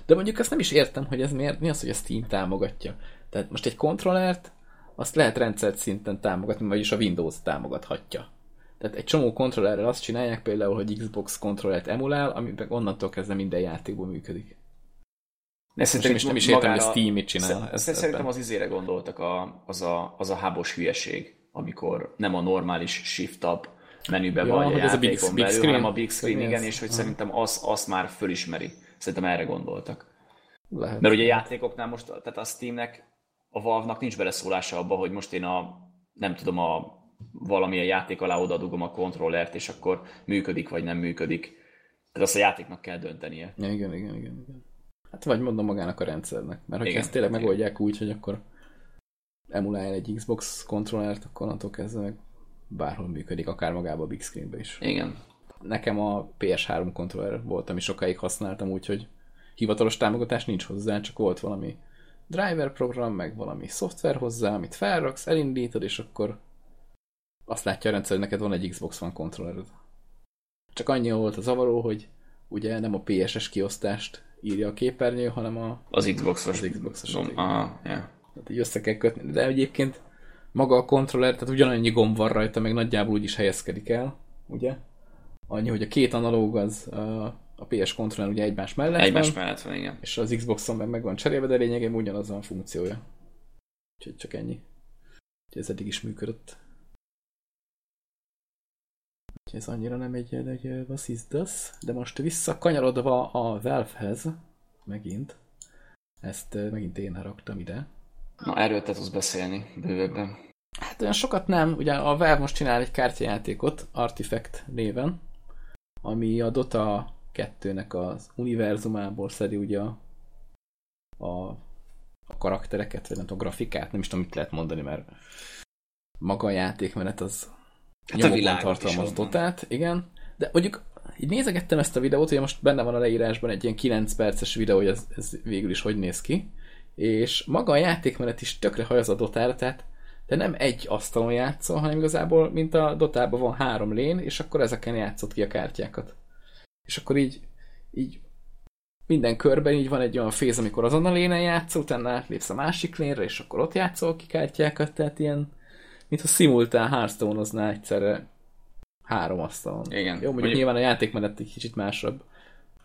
De mondjuk azt nem is értem, hogy ez miért, mi az, hogy a Steam támogatja. Tehát most egy kontrollert azt lehet rendszert szinten támogatni, vagyis a Windows támogathatja. Tehát egy csomó kontrollerrel azt csinálják például, hogy Xbox kontrollert emulál, ami onnantól kezdve minden játékból működik. De szerintem is, nem is értem, hogy a Steam mit csinál. Ezt szerintem az izére gondoltak, a, az, a, az a hábos hülyeség, amikor nem a normális shift-tab menübe ja, vagy a ez a big, big belül, screen. hanem a big screen, igen, és hogy ha. szerintem az, az már fölismeri. Szerintem erre gondoltak. Lehet. Mert ugye a játékoknál most, tehát a Steamnek, a Valve-nak nincs beleszólása abba, hogy most én a, nem tudom, a valamilyen játék alá odadugom a kontrollert, és akkor működik vagy nem működik. Tehát azt a játéknak kell döntenie. Ja, igen, igen, igen. igen. Hát vagy mondom magának a rendszernek. Mert hogyha ezt tényleg megoldják úgy, hogy akkor emulálja egy Xbox kontrollert, akkor onnantól kezdve meg bárhol működik, akár magába a big screenbe is. Igen. Nekem a PS3 kontroller volt, ami sokáig használtam, úgyhogy hivatalos támogatás nincs hozzá, csak volt valami driver program, meg valami szoftver hozzá, amit felraksz, elindítod, és akkor azt látja a rendszer, hogy neked van egy Xbox One kontrollered. Csak annyi volt a zavaró, hogy ugye nem a PSS kiosztást írja a képernyő, hanem a, az Xbox-os. Az Xbox-os. Aha, yeah. Tehát így össze kell kötni. De egyébként maga a kontroller, tehát ugyanannyi gomb van rajta, meg nagyjából úgy is helyezkedik el, ugye? Annyi, hogy a két analóg az a PS kontroller ugye egymás mellett Egymás van, mellett van, igen. És az Xbox-on meg megvan cserélve, de lényegében ugyanaz a funkciója. Úgyhogy csak ennyi. Úgyhogy ez eddig is működött. Ez annyira nem egy, egy was is this? De most visszakanyarodva a Valve-hez, megint, ezt megint én raktam ide. Na, erről te tudsz beszélni bővebben. Hát olyan sokat nem. Ugye a Valve most csinál egy kártyajátékot, Artifact néven, ami a Dota 2-nek az univerzumából szedi ugye a, a, a karaktereket, vagy nem tudom, a grafikát, nem is tudom, mit lehet mondani, mert maga a játékmenet az hát nyomokban tartalmaz Dotát, igen. De mondjuk így nézegettem ezt a videót, ugye most benne van a leírásban egy ilyen 9 perces videó, hogy ez, ez végül is hogy néz ki, és maga a játékmenet is tökre hajaz a Dotára, tehát de nem egy asztalon játszol, hanem igazából, mint a Dotában van három lén, és akkor ezeken játszott ki a kártyákat. És akkor így, így minden körben így van egy olyan féz, amikor azon a lénen játszol, utána átlépsz a másik lénre, és akkor ott játszol ki kártyákat, tehát ilyen, mintha szimultán hearthstone egyszerre három asztalon. Igen. Jó, mondjuk, mondjuk nyilván a játékmenet egy kicsit másabb,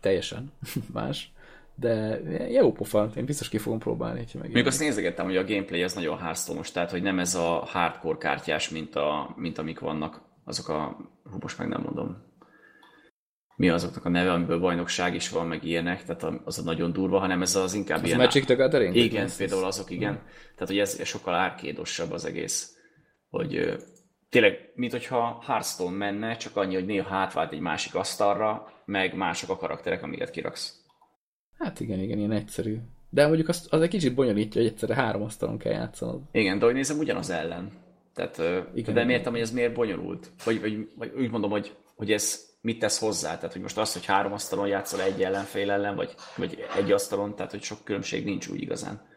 teljesen más, de jó pofa, én biztos ki fogom próbálni. Még azt nézegettem, hogy a gameplay az nagyon hearthstone tehát hogy nem ez a hardcore kártyás, mint, a, mint amik vannak azok a, most meg nem mondom, mi azoknak a neve, amiből bajnokság is van, meg ilyenek, tehát az a nagyon durva, hanem ez az inkább Az ilyen... Magic the Gathering? Igen, Ez- például azok, igen. Tehát, hogy ez sokkal árkédosabb az egész. Hogy tényleg, mint hogyha Hearthstone menne, csak annyi, hogy néha hátvált egy másik asztalra, meg mások a karakterek, amiket kiraksz. Hát igen, igen, ilyen egyszerű. De mondjuk az, az egy kicsit bonyolítja, hogy egyszerre három asztalon kell játszanod. Igen, de hogy nézem, ugyanaz ellen. Tehát, Igen, de miért, hogy ez miért bonyolult? Vagy, vagy, vagy úgy mondom, hogy, hogy ez mit tesz hozzá? Tehát, hogy most az, hogy három asztalon játszol egy ellenfél ellen, vagy, vagy egy asztalon, tehát, hogy sok különbség nincs úgy igazán.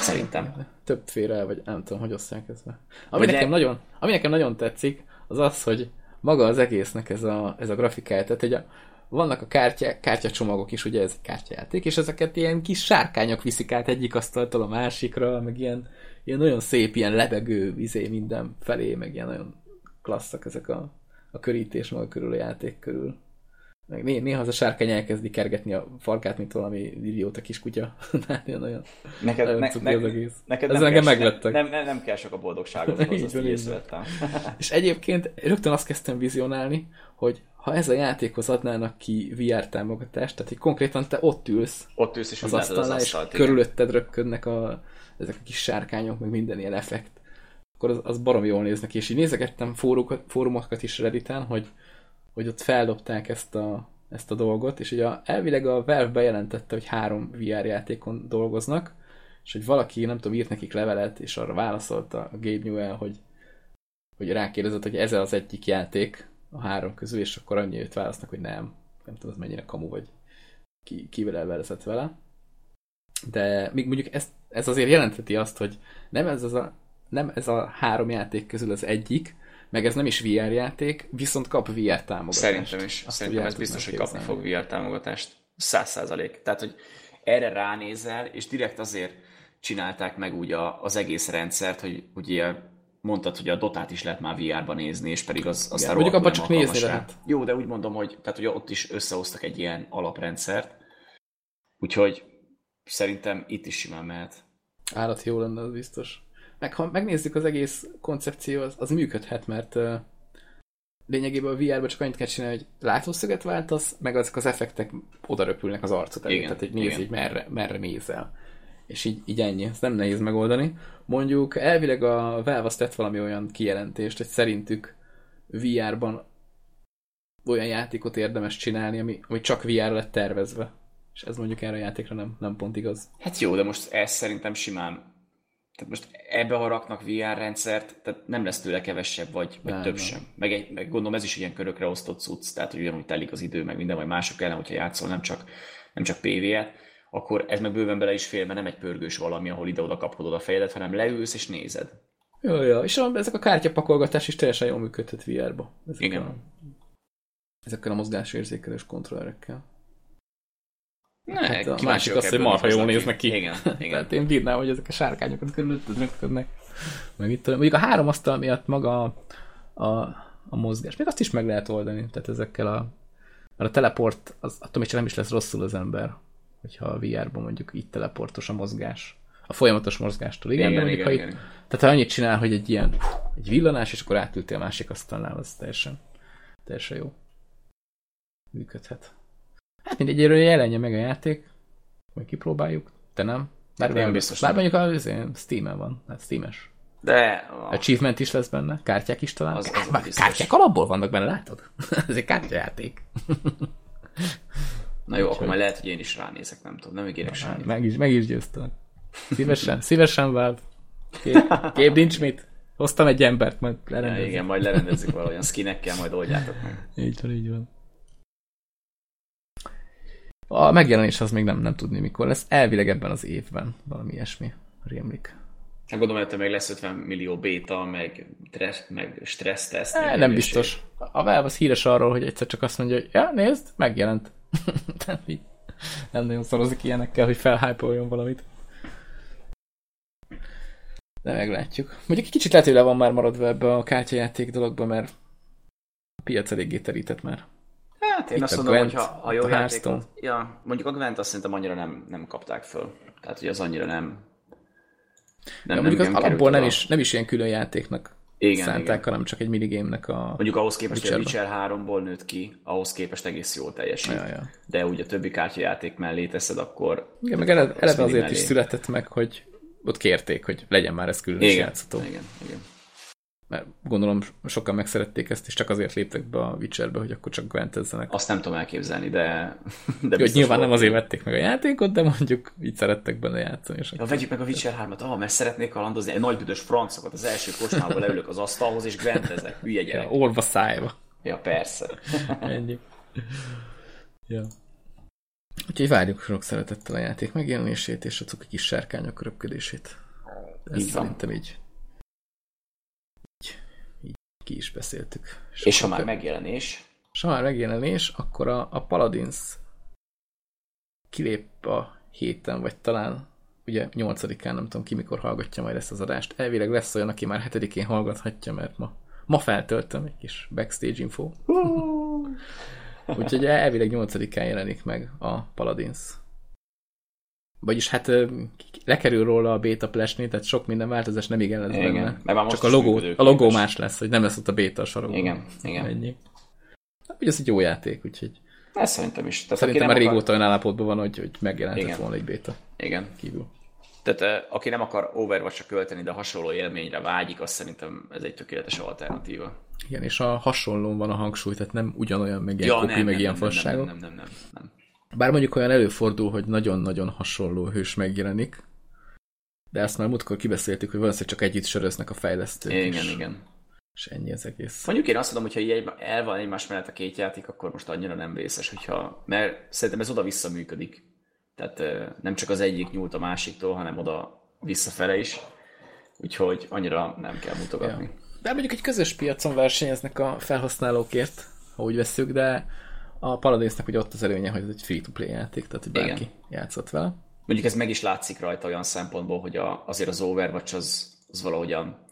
Szerintem. Többféle, vagy nem tudom, hogy osztják ezt be. Ami, Vagy nekem, ne- nagyon, ami nekem nagyon tetszik, az az, hogy maga az egésznek ez a, ez a grafikája. Tehát, hogy a, vannak a kártya, kártyacsomagok is, ugye ez egy kártyajáték, és ezeket ilyen kis sárkányok viszik át egyik asztaltól a másikra, meg ilyen, ilyen nagyon szép, ilyen lebegő izé minden felé, meg ilyen nagyon klasszak ezek a, a körítés maga körül a játék körül. Meg né- néha az a sárkány elkezdi kergetni a farkát, mint valami idióta kiskutya. Ilyen nagyon, Neked, nagyon ne, ne, az egész. neked Ezzel nem, engem megvettek. nem, nem, nem kell sok a boldogságot, Így azt észrevettem. És egyébként rögtön azt kezdtem vizionálni, hogy ha ez a játékhoz adnának ki VR támogatást, tehát hogy konkrétan te ott ülsz Ott ülsz és az az asztalnál, és asztalt. igen. körülötted röpködnek a, ezek a kis sárkányok, meg minden ilyen effekt, akkor az, az barom jól néz neki. És így nézegettem fórumokat is Redditen, hogy, hogy ott feldobták ezt a, ezt a dolgot, és ugye a, elvileg a Valve bejelentette, hogy három VR játékon dolgoznak, és hogy valaki, nem tudom, írt nekik levelet, és arra válaszolta a Gabe Newell, hogy, hogy rákérdezett, hogy ez az egyik játék a három közül, és akkor annyi jött válasznak, hogy nem. Nem tudom, az mennyire kamu, vagy ki, kivel elverezett vele. De még mondjuk ez, ez azért jelentheti azt, hogy nem ez, az a, nem ez a három játék közül az egyik, meg ez nem is VR játék, viszont kap VR támogatást. Szerintem is. Azt Szerintem ez biztos, hogy kapni fog VR támogatást. Száz százalék. Tehát, hogy erre ránézel, és direkt azért csinálták meg úgy a, az egész rendszert, hogy ugye mondtad, hogy a Dotát is lehet már VR-ban nézni, és pedig az aztán mondjuk rohadtul abban csak nézni lehet. Jó, de úgy mondom, hogy, tehát, hogy ott is összehoztak egy ilyen alaprendszert, úgyhogy szerintem itt is simán mehet. Állat jó lenne, az biztos. Meg ha megnézzük az egész koncepció, az, az működhet, mert uh, lényegében a VR-ban csak annyit kell csinálni, hogy látószöget váltasz, meg azok az effektek oda röpülnek az arcod elé, Igen, tehát hogy nézd, hogy merre, merre nézel. És így, így ennyi, ezt nem nehéz megoldani. Mondjuk elvileg a Valve azt tett valami olyan kijelentést, hogy szerintük VR-ban olyan játékot érdemes csinálni, ami, ami csak VR lett tervezve. És ez mondjuk erre a játékra nem, nem pont igaz. Hát jó, de most ez szerintem simán tehát most ebbe ha raknak VR rendszert, tehát nem lesz tőle kevesebb, vagy, vagy Nem, több nem. sem. Meg, egy, meg gondolom ez is ilyen körökre osztott cucc, tehát hogy ugyanúgy telik az idő, meg minden, vagy mások ellen, hogyha játszol, nem csak, nem csak PvE-t, akkor ez meg bőven bele is fél, mert nem egy pörgős valami, ahol ide-oda kapkodod a fejedet, hanem leülsz és nézed. Jó, jó. És a, ezek a kártyapakolgatás is teljesen jól működhet VR-ba. Ezekkel Igen. A, ezekkel a mozgásérzékelős kontrollerekkel. Ne, Hát kíváncsi másik vagyok az, hogy marha jól néznek ki. Igen, igen. Tehát én bírnám, hogy ezek a sárkányok az körülötted röpködnek. Meg itt, mondjuk a három asztal miatt maga a, a, a mozgás. Még azt is meg lehet oldani. Tehát ezekkel a... Mert a teleport, az, attól még csak nem is lesz rosszul az ember, hogyha a VR-ban mondjuk így teleportos a mozgás. A folyamatos mozgástól, igen, Igen, de mondjuk, igen, ha igen. Itt, tehát ha annyit csinál, hogy egy ilyen egy villanás, és akkor átültél a másik asztalnál, az teljesen, teljesen jó. Működhet. Hát mindegy, erről jelenje meg a játék, majd kipróbáljuk, te nem. Bár, Hát én biztos bár mondjuk a Steam-en van, hát Steam-es. De a, Achievement is lesz benne, kártyák is talán. Az- az biztos. kártyák alapból vannak benne, látod? Ez egy kártyajáték. na jó, akkor majd lehet, hogy én is ránézek, nem tudom, nem ígérek semmit. Meg is, meg is győztem. Szívesen, szívesen vált. Kép, kép nincs mit. Hoztam egy embert, majd Ja, lerendezzük. igen, majd lerendezzük valahogyan skinekkel, majd oldjátok meg. Így van, így van. A megjelenés az még nem, nem tudni mikor lesz. Elvileg ebben az évben valami ilyesmi rémlik. Hát gondolom, hogy meg lesz 50 millió béta, meg, stressz, meg stressz teszt. E, nem biztos. A Valve az híres arról, hogy egyszer csak azt mondja, hogy ja, nézd, megjelent. Nem nagyon szorozik ilyenekkel, hogy felhypoljon valamit. De meglátjuk. Mondjuk egy kicsit lehet, hogy le van már maradva ebbe a kártyajáték dologba, mert a piac eléggé terített már. Hát én Itt azt mondom, Gwent, hogy ha, ha jó Hearthstone. játékot... Ja, mondjuk a Gwent azt szerintem annyira nem, nem kapták föl. Tehát, hogy az annyira nem... Nem, ja, mondjuk az került alapból nem is, nem is ilyen külön játéknak igen, szánták, igen. hanem csak egy minigame-nek a Mondjuk ahhoz képest, hogy a Witcher 3-ból nőtt ki, ahhoz képest egész jól teljesít. Ja, ja. De ugye a többi kártyajáték mellé teszed, akkor... Igen, meg eleve, eleve azért mellé. is született meg, hogy ott kérték, hogy legyen már ez különös igen, játszható. Igen, igen mert gondolom sokan megszerették ezt, és csak azért léptek be a Witcherbe, hogy akkor csak gwentezzenek. Azt nem tudom elképzelni, de... de Jó, nyilván nem azért vették meg a játékot, de mondjuk így szerettek benne játszani. És ja, vegyük meg a Witcher 3-at, ah, mert szeretnék kalandozni, egy nagy büdös francokat, az első kocsmába leülök az asztalhoz, és gwentezek, hülye gyerek. Ja, orva szájba. Ja, persze. Ennyi. Ja. Úgyhogy várjuk sok szeretettel a játék megjelenését és a cuki kis sárkányok röpködését. Ez így szerintem így ki is beszéltük. És, és ha már megjelenés? És ha már megjelenés, akkor a, a Paladins kilép a héten, vagy talán ugye nyolcadikán, nem tudom ki mikor hallgatja majd ezt az adást. Elvileg lesz olyan, aki már hetedikén hallgathatja, mert ma, ma feltöltöm egy kis backstage info. Úgyhogy elvileg nyolcadikán jelenik meg a Paladins. Vagyis hát lekerül róla a beta plesni, tehát sok minden változás nem igen lesz igen. benne. Csak a logó, a logó más lesz, hogy nem lesz ott a beta a sarokban. Igen, igen. Ennyi. Ugye ez egy jó játék, úgyhogy... Ez szerintem is. Tehát szerintem már akar... régóta olyan állapotban van, hogy, hogy megjelentett volna egy beta. Igen. Kívül. Tehát aki nem akar overwatch költeni, de hasonló élményre vágyik, azt szerintem ez egy tökéletes alternatíva. Igen, és a hasonlón van a hangsúly, tehát nem ugyanolyan, meg ilyen ja, kopi, nem, meg nem, ilyen nem, fasságok. Nem, nem, nem, nem, nem. Bár mondjuk olyan előfordul, hogy nagyon-nagyon hasonló hős megjelenik, de ezt már múltkor kibeszéltük, hogy valószínűleg csak együtt söröznek a fejlesztők. Igen, is. igen. És ennyi az egész. Mondjuk én azt mondom, hogy ha el van egymás mellett a két játék, akkor most annyira nem vészes, hogyha, mert szerintem ez oda-vissza működik. Tehát nem csak az egyik nyúlt a másiktól, hanem oda visszafele is. Úgyhogy annyira nem kell mutogatni. Ja. De mondjuk egy közös piacon versenyeznek a felhasználókért, ha úgy veszük, de a Paradinsnak ugye ott az előnye, hogy ez egy free-to-play játék, tehát hogy bárki Igen. játszott vele. Mondjuk ez meg is látszik rajta olyan szempontból, hogy a, azért az Overwatch az, az valahogyan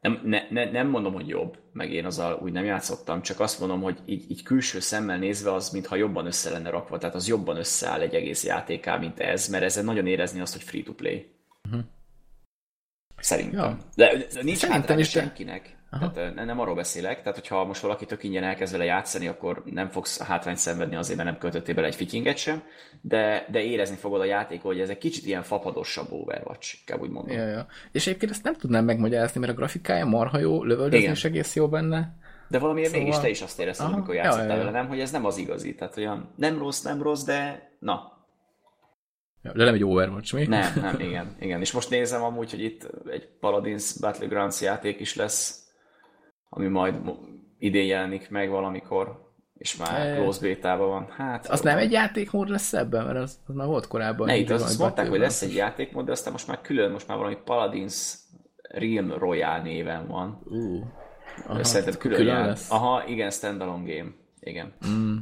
nem, ne, ne, nem mondom, hogy jobb, meg én azzal úgy nem játszottam, csak azt mondom, hogy így, így külső szemmel nézve az, mintha jobban össze lenne rakva, tehát az jobban összeáll egy egész játéká, mint ez, mert ezen nagyon érezni azt, hogy free-to-play. Uh-huh. Szerintem. Ja. De, de nincs Szerintem is senkinek. Aha. Tehát nem arról beszélek, tehát hogyha most valaki tök ingyen elkezd vele játszani, akkor nem fogsz hátrányt szenvedni azért, mert nem költöttél bele egy fittinget sem, de, de érezni fogod a játék, hogy ez egy kicsit ilyen fapadosabb Overwatch, kell úgy mondom. Ja, ja. És egyébként ezt nem tudnám megmagyarázni, mert a grafikája marha jó, lövöldözni is egész jó benne. De valamiért szóval... mégis te is azt érezted, amikor játszottál ja, ja, ja. vele, nem, hogy ez nem az igazi. Tehát olyan nem rossz, nem rossz, de na, de nem egy Overwatch, mi? Nem, nem, igen, igen. És most nézem amúgy, hogy itt egy Paladins Battlegrounds játék is lesz, ami majd idén jelenik meg valamikor, és már e... close beta van. Hát, az nem egy játékmód lesz ebben, mert az, az már volt korábban. Ne, itt azt, mondták, hogy lesz egy játékmód, de aztán most már külön, most már valami Paladins Realm Royale néven van. Uh, aha, Szerinted külön, külön lesz? Aha, igen, standalone game. Igen. Mm.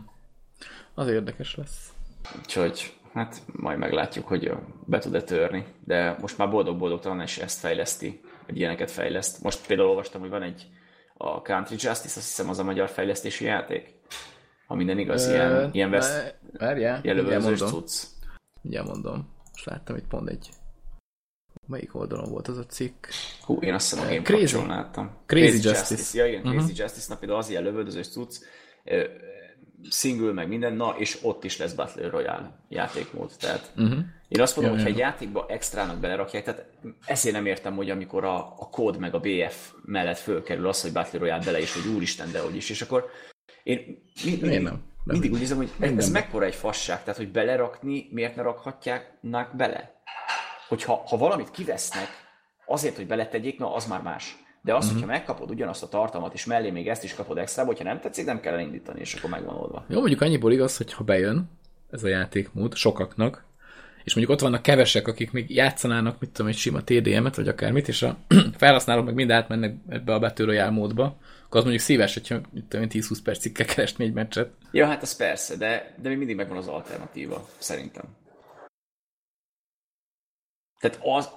Az érdekes lesz. Úgyhogy hát majd meglátjuk, hogy be tud-e törni. De most már boldog-boldogtalan és ezt fejleszti, vagy ilyeneket fejleszt. Most például olvastam, hogy van egy a Country Justice, azt hiszem az a magyar fejlesztési játék. Ha minden igaz, Ö, ilyen, ilyen vesz... Várjál, jelölőzős cucc. Ugye mondom. Most láttam itt pont egy Melyik oldalon volt az a cikk? Hú, én azt hiszem a Game Crazy. láttam. Crazy, Crazy Justice. Justice. Ja, igen, uh-huh. Crazy Justice, na például az ilyen lövöldözős cucc, single, meg minden, na, és ott is lesz Battle Royale játékmód. Tehát uh-huh. én azt mondom, ja, hogy ja. egy játékba extrának belerakják, tehát ezért nem értem, hogy amikor a, a kód meg a BF mellett fölkerül az, hogy Battle Royale bele, és hogy úristen, de hogy is, és akkor én, mi, mi, én nem. nem. mindig úgy nézem, hogy ez, ez mekkora egy fasság, tehát hogy belerakni, miért ne rakhatják bele? Hogyha ha valamit kivesznek, azért, hogy beletegyék, na az már más. De az, uh-huh. hogyha megkapod ugyanazt a tartalmat, és mellé még ezt is kapod extra, hogyha nem tetszik, nem kell elindítani, és akkor megvan oldva. Jó, mondjuk annyiból igaz, hogy ha bejön ez a játékmód sokaknak, és mondjuk ott vannak kevesek, akik még játszanának, mit tudom, egy sima TDM-et, vagy akármit, és a felhasználók meg mind átmennek ebbe a Royale módba, akkor az mondjuk szíves, hogyha mit tudom, 10-20 percig kell keresni egy meccset. Ja, hát az persze, de, de még mindig megvan az alternatíva, szerintem. Tehát az,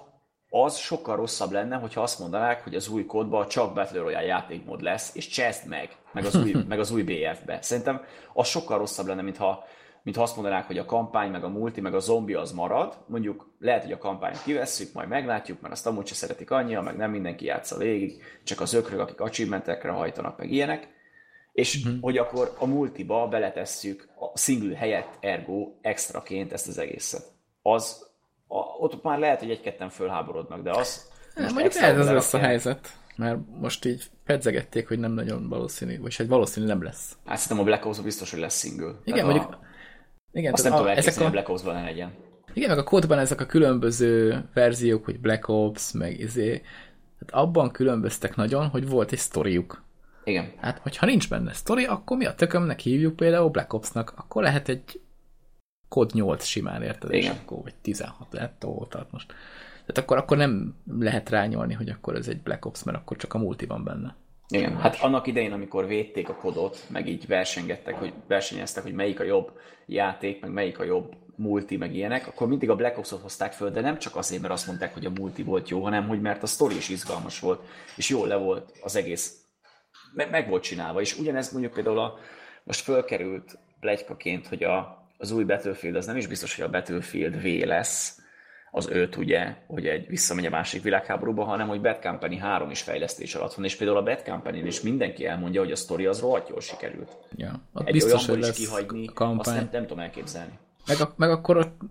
az sokkal rosszabb lenne, hogyha azt mondanák, hogy az új kódban csak Battle Royale játékmód lesz, és cseszd meg, meg az új, meg az új BF-be. Szerintem az sokkal rosszabb lenne, mintha mint ha azt mondanák, hogy a kampány, meg a multi, meg a zombi az marad. Mondjuk lehet, hogy a kampányt kivesszük, majd meglátjuk, mert azt amúgy se szeretik annyira, meg nem mindenki játsza végig, csak az ökrök, akik achievementekre hajtanak, meg ilyenek. És uh-huh. hogy akkor a multiba beletesszük a single helyett ergo extraként ezt az egészet. Az, ott már lehet, hogy egy-ketten fölháborodnak, de az... Nem, mondjuk ez az lesz a helyzet. Mert most így pedzegették, hogy nem nagyon valószínű, vagy egy valószínű nem lesz. Hát szerintem a Black Ops biztos, hogy lesz single. Igen, mondjuk... A... Igen, azt nem tudom ezek a... a Black Ops-ban ne legyen. Igen, meg a kódban ezek a különböző verziók, hogy Black Ops, meg izé, hát abban különböztek nagyon, hogy volt egy sztoriuk. Igen. Hát, hogyha nincs benne sztori, akkor mi a tökömnek hívjuk például Black Ops-nak, akkor lehet egy kód 8 simán, érted? Igen. És akkor, vagy 16, lehet, tehát most. Tehát akkor, akkor nem lehet rányolni, hogy akkor ez egy Black Ops, mert akkor csak a multi van benne. Igen, hát annak idején, amikor védték a kodot, meg így versengettek, hogy versenyeztek, hogy melyik a jobb játék, meg melyik a jobb multi, meg ilyenek, akkor mindig a Black Ops-ot hozták föl, de nem csak azért, mert azt mondták, hogy a multi volt jó, hanem hogy mert a sztori is izgalmas volt, és jól le volt az egész, meg, meg volt csinálva. És ugyanez mondjuk például a, most fölkerült plegykaként, hogy a, az új Battlefield, az nem is biztos, hogy a Battlefield V lesz, az őt ugye, hogy egy visszamegy a másik világháborúba, hanem hogy Bad Company 3 is fejlesztés alatt van, és például a Bad company is mindenki elmondja, hogy a sztori az rohadt jól sikerült. Ja, egy biztos, olyanból is kihagyni, kampány. azt nem, nem tudom elképzelni. Meg, a, meg akkor ott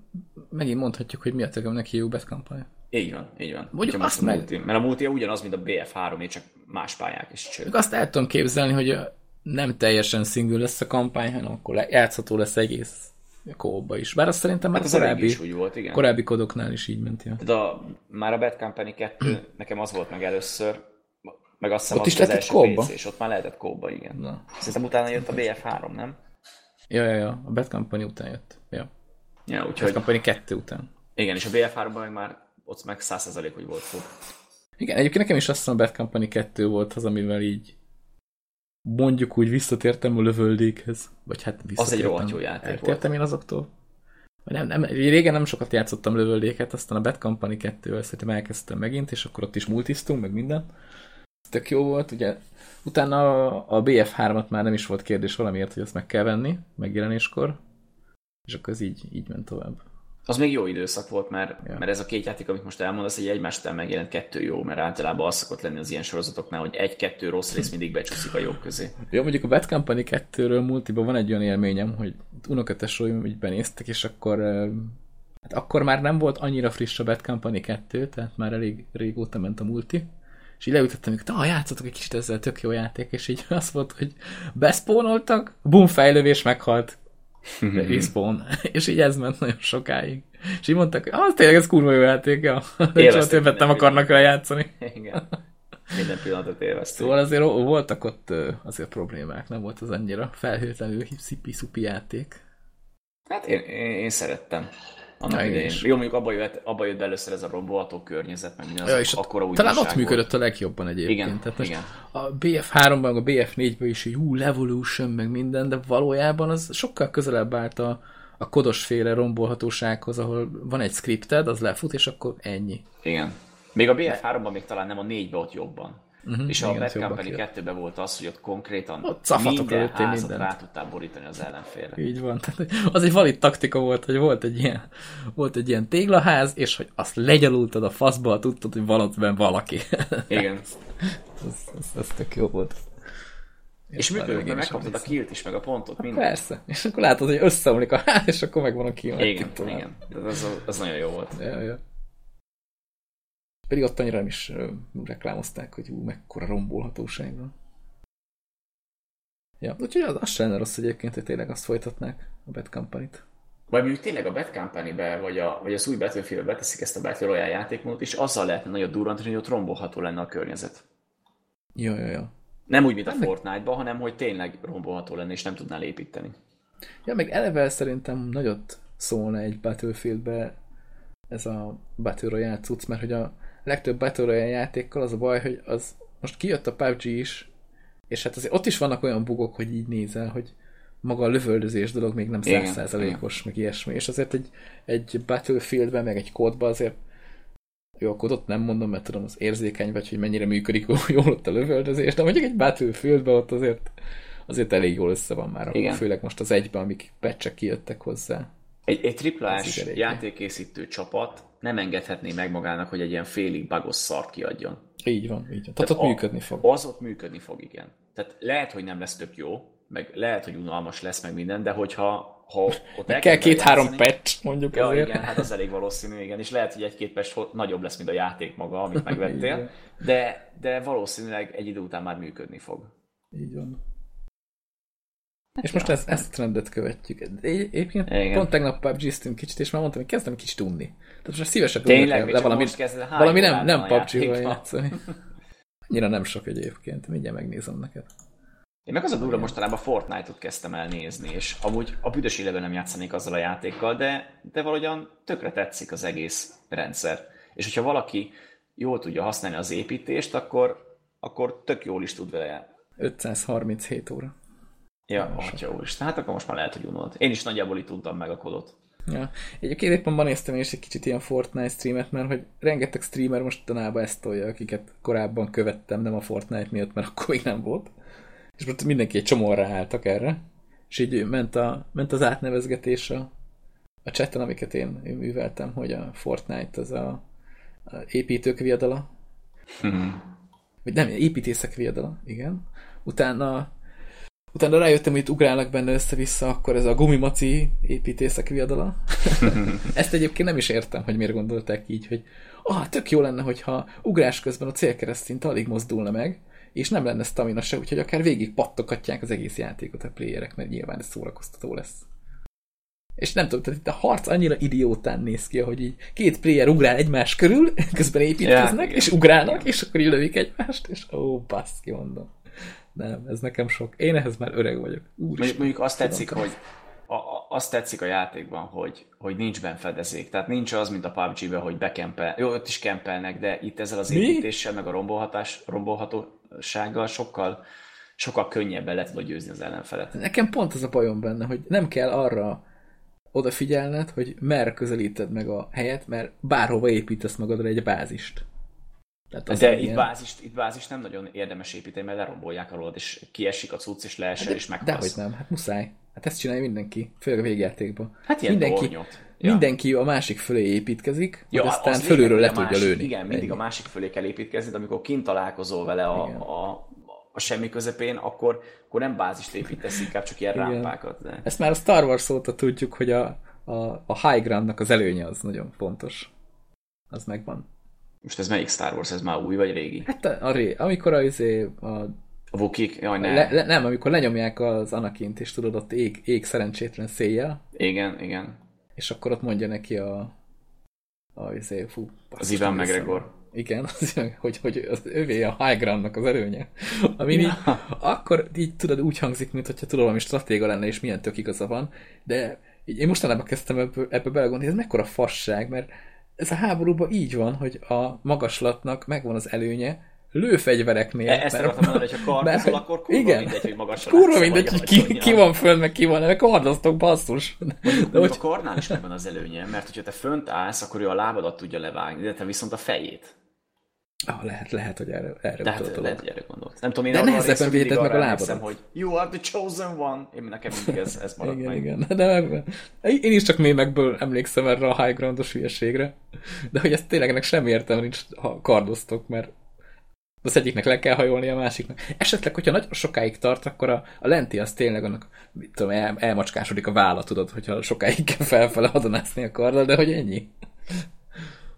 megint mondhatjuk, hogy mi a tökömnek hívjuk Bad Company. Így van, így van. Mondjuk azt meg... multi, mert a multi ugyanaz, mint a BF3, csak más pályák is csőd. Azt el tudom képzelni, hogy nem teljesen single lesz a kampány, hanem akkor játszható lesz egész kóba is. Bár azt szerintem már hát az korábbi, is úgy volt, igen. korábbi kodoknál is így ment. Ja. De a, már a Bad Company 2 nekem az volt meg először, meg azt hiszem ott az is az első kóba? És ott már lehetett kóba, igen. Na. Szerintem utána jött a BF3, nem? Ja, ja, ja. A Bad Company után jött. Ja. Ja, úgyhogy... Bad Company 2 után. Igen, és a BF3-ban meg már ott meg 100% hogy volt fog. Igen, egyébként nekem is azt hiszem a Bad Company 2 volt az, amivel így mondjuk úgy visszatértem a lövöldékhez. Vagy hát visszatértem. Az egy rohadt jó játék Eltértem én azoktól. Nem, nem, régen nem sokat játszottam lövöldéket, aztán a Bad Company 2-vel szerintem elkezdtem megint, és akkor ott is multisztunk, meg minden. Ez tök jó volt, ugye utána a BF3-at már nem is volt kérdés valamiért, hogy azt meg kell venni megjelenéskor, és akkor ez így, így ment tovább. Az még jó időszak volt, mert, ja. mert ez a két játék, amit most elmondasz, egy egymást megjelent kettő jó, mert általában az szokott lenni az ilyen sorozatoknál, hogy egy-kettő rossz rész mindig becsúszik a jobb közé. Jó, mondjuk a Bad Company 2-ről multiban van egy olyan élményem, hogy unokatesóim így benéztek, és akkor hát akkor már nem volt annyira friss a Bad Company 2, tehát már elég régóta ment a multi, és így leütöttem, hogy ah, játszatok egy kicsit ezzel, tök jó játék, és így az volt, hogy beszpónoltak, bum, fejlővés meghalt, respawn. és így ez ment nagyon sokáig. És így mondtak, hogy az tényleg ez kurva jó játék, ja. de csak többet nem akarnak rá játszani. Igen. Minden pillanatot élvezték. Szóval azért voltak ott azért problémák, nem volt az annyira felhőtlenül szipi-szupi játék. Hát én, én, én szerettem. Annak idején. Jó, mondjuk abba jött, abba jött be először ez a rombolható környezet, meg minden, ja, és akkora Talán ott működött a legjobban egyébként. Igen, Tehát igen. A BF3-ban, a BF4-ben is egy ú, Levolution, meg minden, de valójában az sokkal közelebb állt a, a kodosféle rombolhatósághoz, ahol van egy scripted, az lefut, és akkor ennyi. Igen. Még a BF3-ban még talán nem a 4-ben ott jobban. Uh-huh, és a Bad Company 2 volt az, hogy ott konkrétan ott minden házat mindent. rá tudtál borítani az ellenfélre. Így van. Tehát az egy valid taktika volt, hogy volt egy ilyen, volt egy ilyen téglaház, és hogy azt legyalultad a faszba, tudtad, hogy van ott valaki. Igen. ez, ez, ez tök jó volt. És működött, mert megkaptad a kilt is, meg a pontot, hát minden. Persze. És akkor látod, hogy összeomlik a ház, és akkor megvan a kill. Igen, igen. Ez, ez nagyon jó volt. Ja, ja. Pedig ott annyira nem is reklámozták, hogy ú, mekkora rombolhatóság van. Ja, úgyhogy az, az sem lenne rossz egyébként, hogy tényleg azt folytatnák a Bad Company-t. Vagy mondjuk tényleg a Bad Company-be, vagy, a, vagy az új battlefield beteszik ezt a Battle Royale játékmódot, és azzal lehetne nagyon durrantani, hogy ott rombolható lenne a környezet. Jó, jó, jó. Nem úgy, mint a Fortnite-ban, hanem hogy tényleg rombolható lenne, és nem tudnál építeni. Ja, meg eleve szerintem nagyot szólna egy Battlefieldbe ez a Battle Royale cucc, mert hogy a legtöbb Battle Royale játékkal az a baj, hogy az most kijött a PUBG is, és hát azért ott is vannak olyan bugok, hogy így nézel, hogy maga a lövöldözés dolog még nem százszázalékos, meg ilyesmi. És azért egy, egy Battlefieldben, meg egy kódban azért jó, a kódot nem mondom, mert tudom, az érzékeny vagy, hogy mennyire működik jól ott a lövöldözés, de mondjuk egy Battlefieldben ott azért azért elég jól össze van már, Igen. főleg most az egyben, amik pecsek kijöttek hozzá. Egy, egy triplás játékkészítő csapat nem engedhetné meg magának, hogy egy ilyen félig bagos szart kiadjon. Így van, így van. Tehát ott a- működni fog. Az ott működni fog, igen. Tehát lehet, hogy nem lesz tök jó, meg lehet, hogy unalmas lesz meg minden, de hogyha ha ott el Kell két-három patch, mondjuk Ja, azért. igen, hát az elég valószínű, igen. És lehet, hogy egy-két patch nagyobb lesz, mint a játék maga, amit megvettél, de, de valószínűleg egy idő után már működni fog. Így van. És most ezt, ezt a trendet követjük. Egy- Egyébként Igen. pont tegnap PUBG-ztünk kicsit, és már mondtam, hogy kezdem kicsit unni. Tehát most már szívesebb Tényleg, csak valami, kezded, valami nem, nem PUBG-val játszani. Annyira nem sok egyébként, mindjárt megnézem neked. Én meg az a durva, mostanában Fortnite-ot kezdtem el nézni, és amúgy a büdös életben nem játszanék azzal a játékkal, de, de valahogyan tökre tetszik az egész rendszer. És hogyha valaki jól tudja használni az építést, akkor, akkor tök jól is tud vele játszani. 537 óra. Ja, atya úristen, hát akkor most már lehet, hogy unod. Én is nagyjából itt tudtam meg a kodot. Ja. Egyébként éppen ma néztem én is egy kicsit ilyen Fortnite streamet, mert hogy rengeteg streamer mostanában ezt tolja, akiket korábban követtem, nem a Fortnite miatt, mert akkor még nem volt. És most mindenki egy csomóra álltak erre. És így ment, a, ment az átnevezgetés a, a chatten, amiket én, én műveltem, hogy a Fortnite az a, a építők viadala. Vagy nem, építészek viadala, igen. Utána Utána rájöttem, hogy itt ugrálnak benne össze-vissza, akkor ez a gumimaci építészek viadala. Ezt egyébként nem is értem, hogy miért gondolták így, hogy ah, tök jó lenne, hogyha ugrás közben a célkereszt szinte alig mozdulna meg, és nem lenne stamina se, úgyhogy akár végig pattokatják az egész játékot a playerek, mert nyilván ez szórakoztató lesz. És nem tudom, tehát itt a harc annyira idiótán néz ki, hogy így két player ugrál egymás körül, közben építkeznek, igen. és ugrálnak, és akkor így lövik egymást, és ó, baszki, mondom. Nem, ez nekem sok. Én ehhez már öreg vagyok. Mondjuk, Úristen. mondjuk azt tetszik, Tudom. hogy a, a, azt tetszik a játékban, hogy, hogy nincs benne fedezék. Tehát nincs az, mint a PUBG-ben, hogy bekempel. Jó, ott is kempelnek, de itt ezzel az Mi? építéssel, meg a rombolhatás, rombolhatósággal sokkal, sokkal könnyebben le tudod győzni az ellenfelet. Nekem pont az a bajom benne, hogy nem kell arra odafigyelned, hogy merre közelíted meg a helyet, mert bárhova építesz magadra egy bázist. Tehát az De itt, ilyen- bázist, itt bázist nem nagyon érdemes építeni, mert lerombolják alól, és kiesik a cucc, és leesel, és Dehogy meghalsz. nem, hát muszáj. Hát ezt csinálja mindenki, főleg a végjátékban. Hát ilyen mindenki, tornyot. Ja. mindenki a másik fölé építkezik, ja, aztán az fölülről le tudja lőni. Igen, mindig Ennyi. a másik fölé kell építkezni, de amikor kint találkozol vele a, Igen. a, a semmi közepén, akkor, akkor nem bázist építesz, inkább csak ilyen Igen. rámpákat. De... Ezt már a Star Wars óta tudjuk, hogy a, a, a high groundnak az előnye az nagyon fontos. Az megvan. Most ez melyik Star Wars? Ez már új vagy régi? Hát a, a ré, amikor a, izé, a A Wookiee? Jaj, ne. Le, le, nem, amikor lenyomják az Anakint, és tudod, ott ég, ég szerencsétlen széjjel, Igen, igen. és akkor ott mondja neki a, a izé, fú, Az Ivan nem. McGregor. Igen, az, hogy, hogy az övé a high groundnak az előnye. Ami így, akkor így tudod, úgy hangzik, mintha tudod, valami stratéga lenne, és milyen tök igaza van, de így én mostanában kezdtem ebbe, ebbe belegondolni, ez mekkora fasság, mert ez a háborúban így van, hogy a magaslatnak megvan az előnye, lőfegyvereknél. E- ezt akartam mondani, hogy ha mert- kartozol, akkor kurva igen. mindegy, hogy magasra Kurva mindegy, hogy ki, ki van föl, meg ki van, meg kardoztok, basszus. De Mondjuk hogy, a karnál is megvan az előnye, mert hogyha te fönt állsz, akkor ő a lábadat tudja levágni, de te viszont a fejét. Ah, lehet, lehet, hogy erre, erre Tehát utalok. lehet, hogy erre gondolt. Nem tudom, én De nehezebben véded meg a lábadat. hogy you are the chosen one. Én nekem mindig ez, ez maradt Igen, meg. igen. De meg, én is csak mémekből emlékszem erre a high groundos hülyeségre. De hogy ez tényleg ennek semmi értelme nincs, ha kardoztok, mert az egyiknek le kell hajolni a másiknak. Esetleg, hogyha nagyon sokáig tart, akkor a, a lenti az tényleg annak, mit tudom, el, elmacskásodik a válla, tudod, hogyha sokáig kell felfele hadonászni a karddal, de hogy ennyi.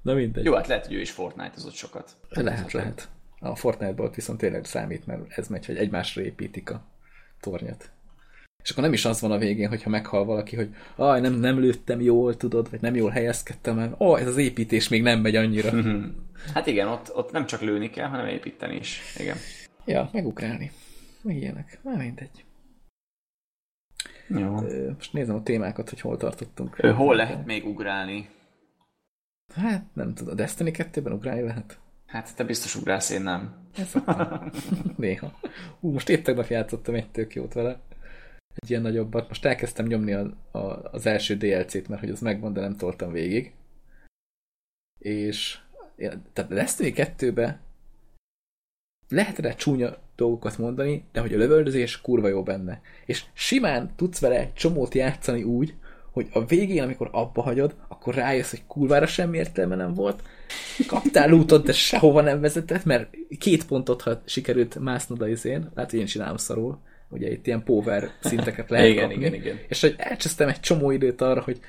Na mindegy. Jó, hát lehet, hogy ő is Fortnite-ozott sokat. Lehet, lehet. A Fortnite-ból viszont tényleg számít, mert ez megy, hogy egymásra építik a tornyot. És akkor nem is az van a végén, hogyha meghal valaki, hogy aj, nem, nem lőttem jól, tudod, vagy nem jól helyezkedtem el. Ó, ez az építés még nem megy annyira. Hát igen, ott, ott nem csak lőni kell, hanem építeni is. Igen. ja, megugrálni. Meg ilyenek. Már mindegy. Jó. Most nézem a témákat, hogy hol tartottunk. Hol lehet még ugrálni? Hát, nem tudom. Destiny 2-ben ugrálni lehet? Hát te biztos ugrálsz, én nem. Néha. Ú, most épp tegnap játszottam egy tök jót vele. Egy ilyen nagyobbat. Most elkezdtem nyomni a, a, az első DLC-t, mert hogy az megvan, de nem toltam végig. És tehát a Destiny 2-be lehet rá csúnya dolgokat mondani, de hogy a lövöldözés kurva jó benne. És simán tudsz vele csomót játszani úgy, hogy a végén, amikor abba hagyod, akkor rájössz, hogy kurvára semmi értelme nem volt, kaptál útot, de sehova nem vezetett, mert két pontot ha sikerült másznod a izén, lehet, hogy én csinálom szarul, ugye itt ilyen power szinteket lehet Igen, kapni, igen, igen. és hogy elcsesztem egy csomó időt arra, hogy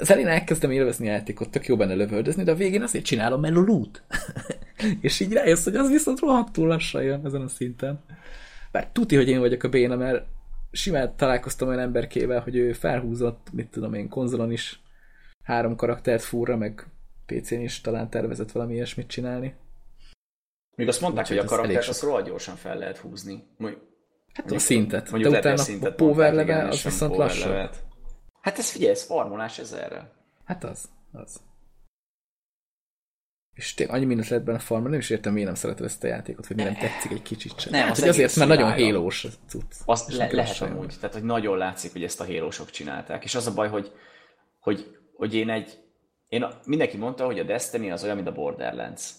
az elén elkezdem élvezni a játékot, tök jó benne lövöldözni, de a végén azért csinálom, mert a loot. és így rájössz, hogy az viszont rohadtul lassan jön ezen a szinten. Bár tuti, hogy én vagyok a béna, mert simán találkoztam olyan emberkével, hogy ő felhúzott, mit tudom én, konzolon is három karaktert fúrra, meg PC-n is talán tervezett valami ilyesmit csinálni. Még azt mondták, Úgyhogy hogy a karaktert azt rohadt gyorsan fel lehet húzni. Mondjuk, Hát a szintet. mondjuk de utána a szintet power mondták, igen, level, az viszont power lassabb. Hát ez figyelj, ez farmolás ezerrel. Hát az, az. És tényleg annyi mindent lehet benne farmolni, nem is értem, miért nem szeretem ezt a játékot, vagy miért nem tetszik egy kicsit sem. Nem, hát, az hogy azért, mert nagyon hélós a cucc. Azt le, lehet amúgy. Tehát, hogy nagyon látszik, hogy ezt a hélósok csinálták. És az a baj, hogy, hogy, hogy én egy... Én, mindenki mondta, hogy a Destiny az olyan, mint a Borderlands.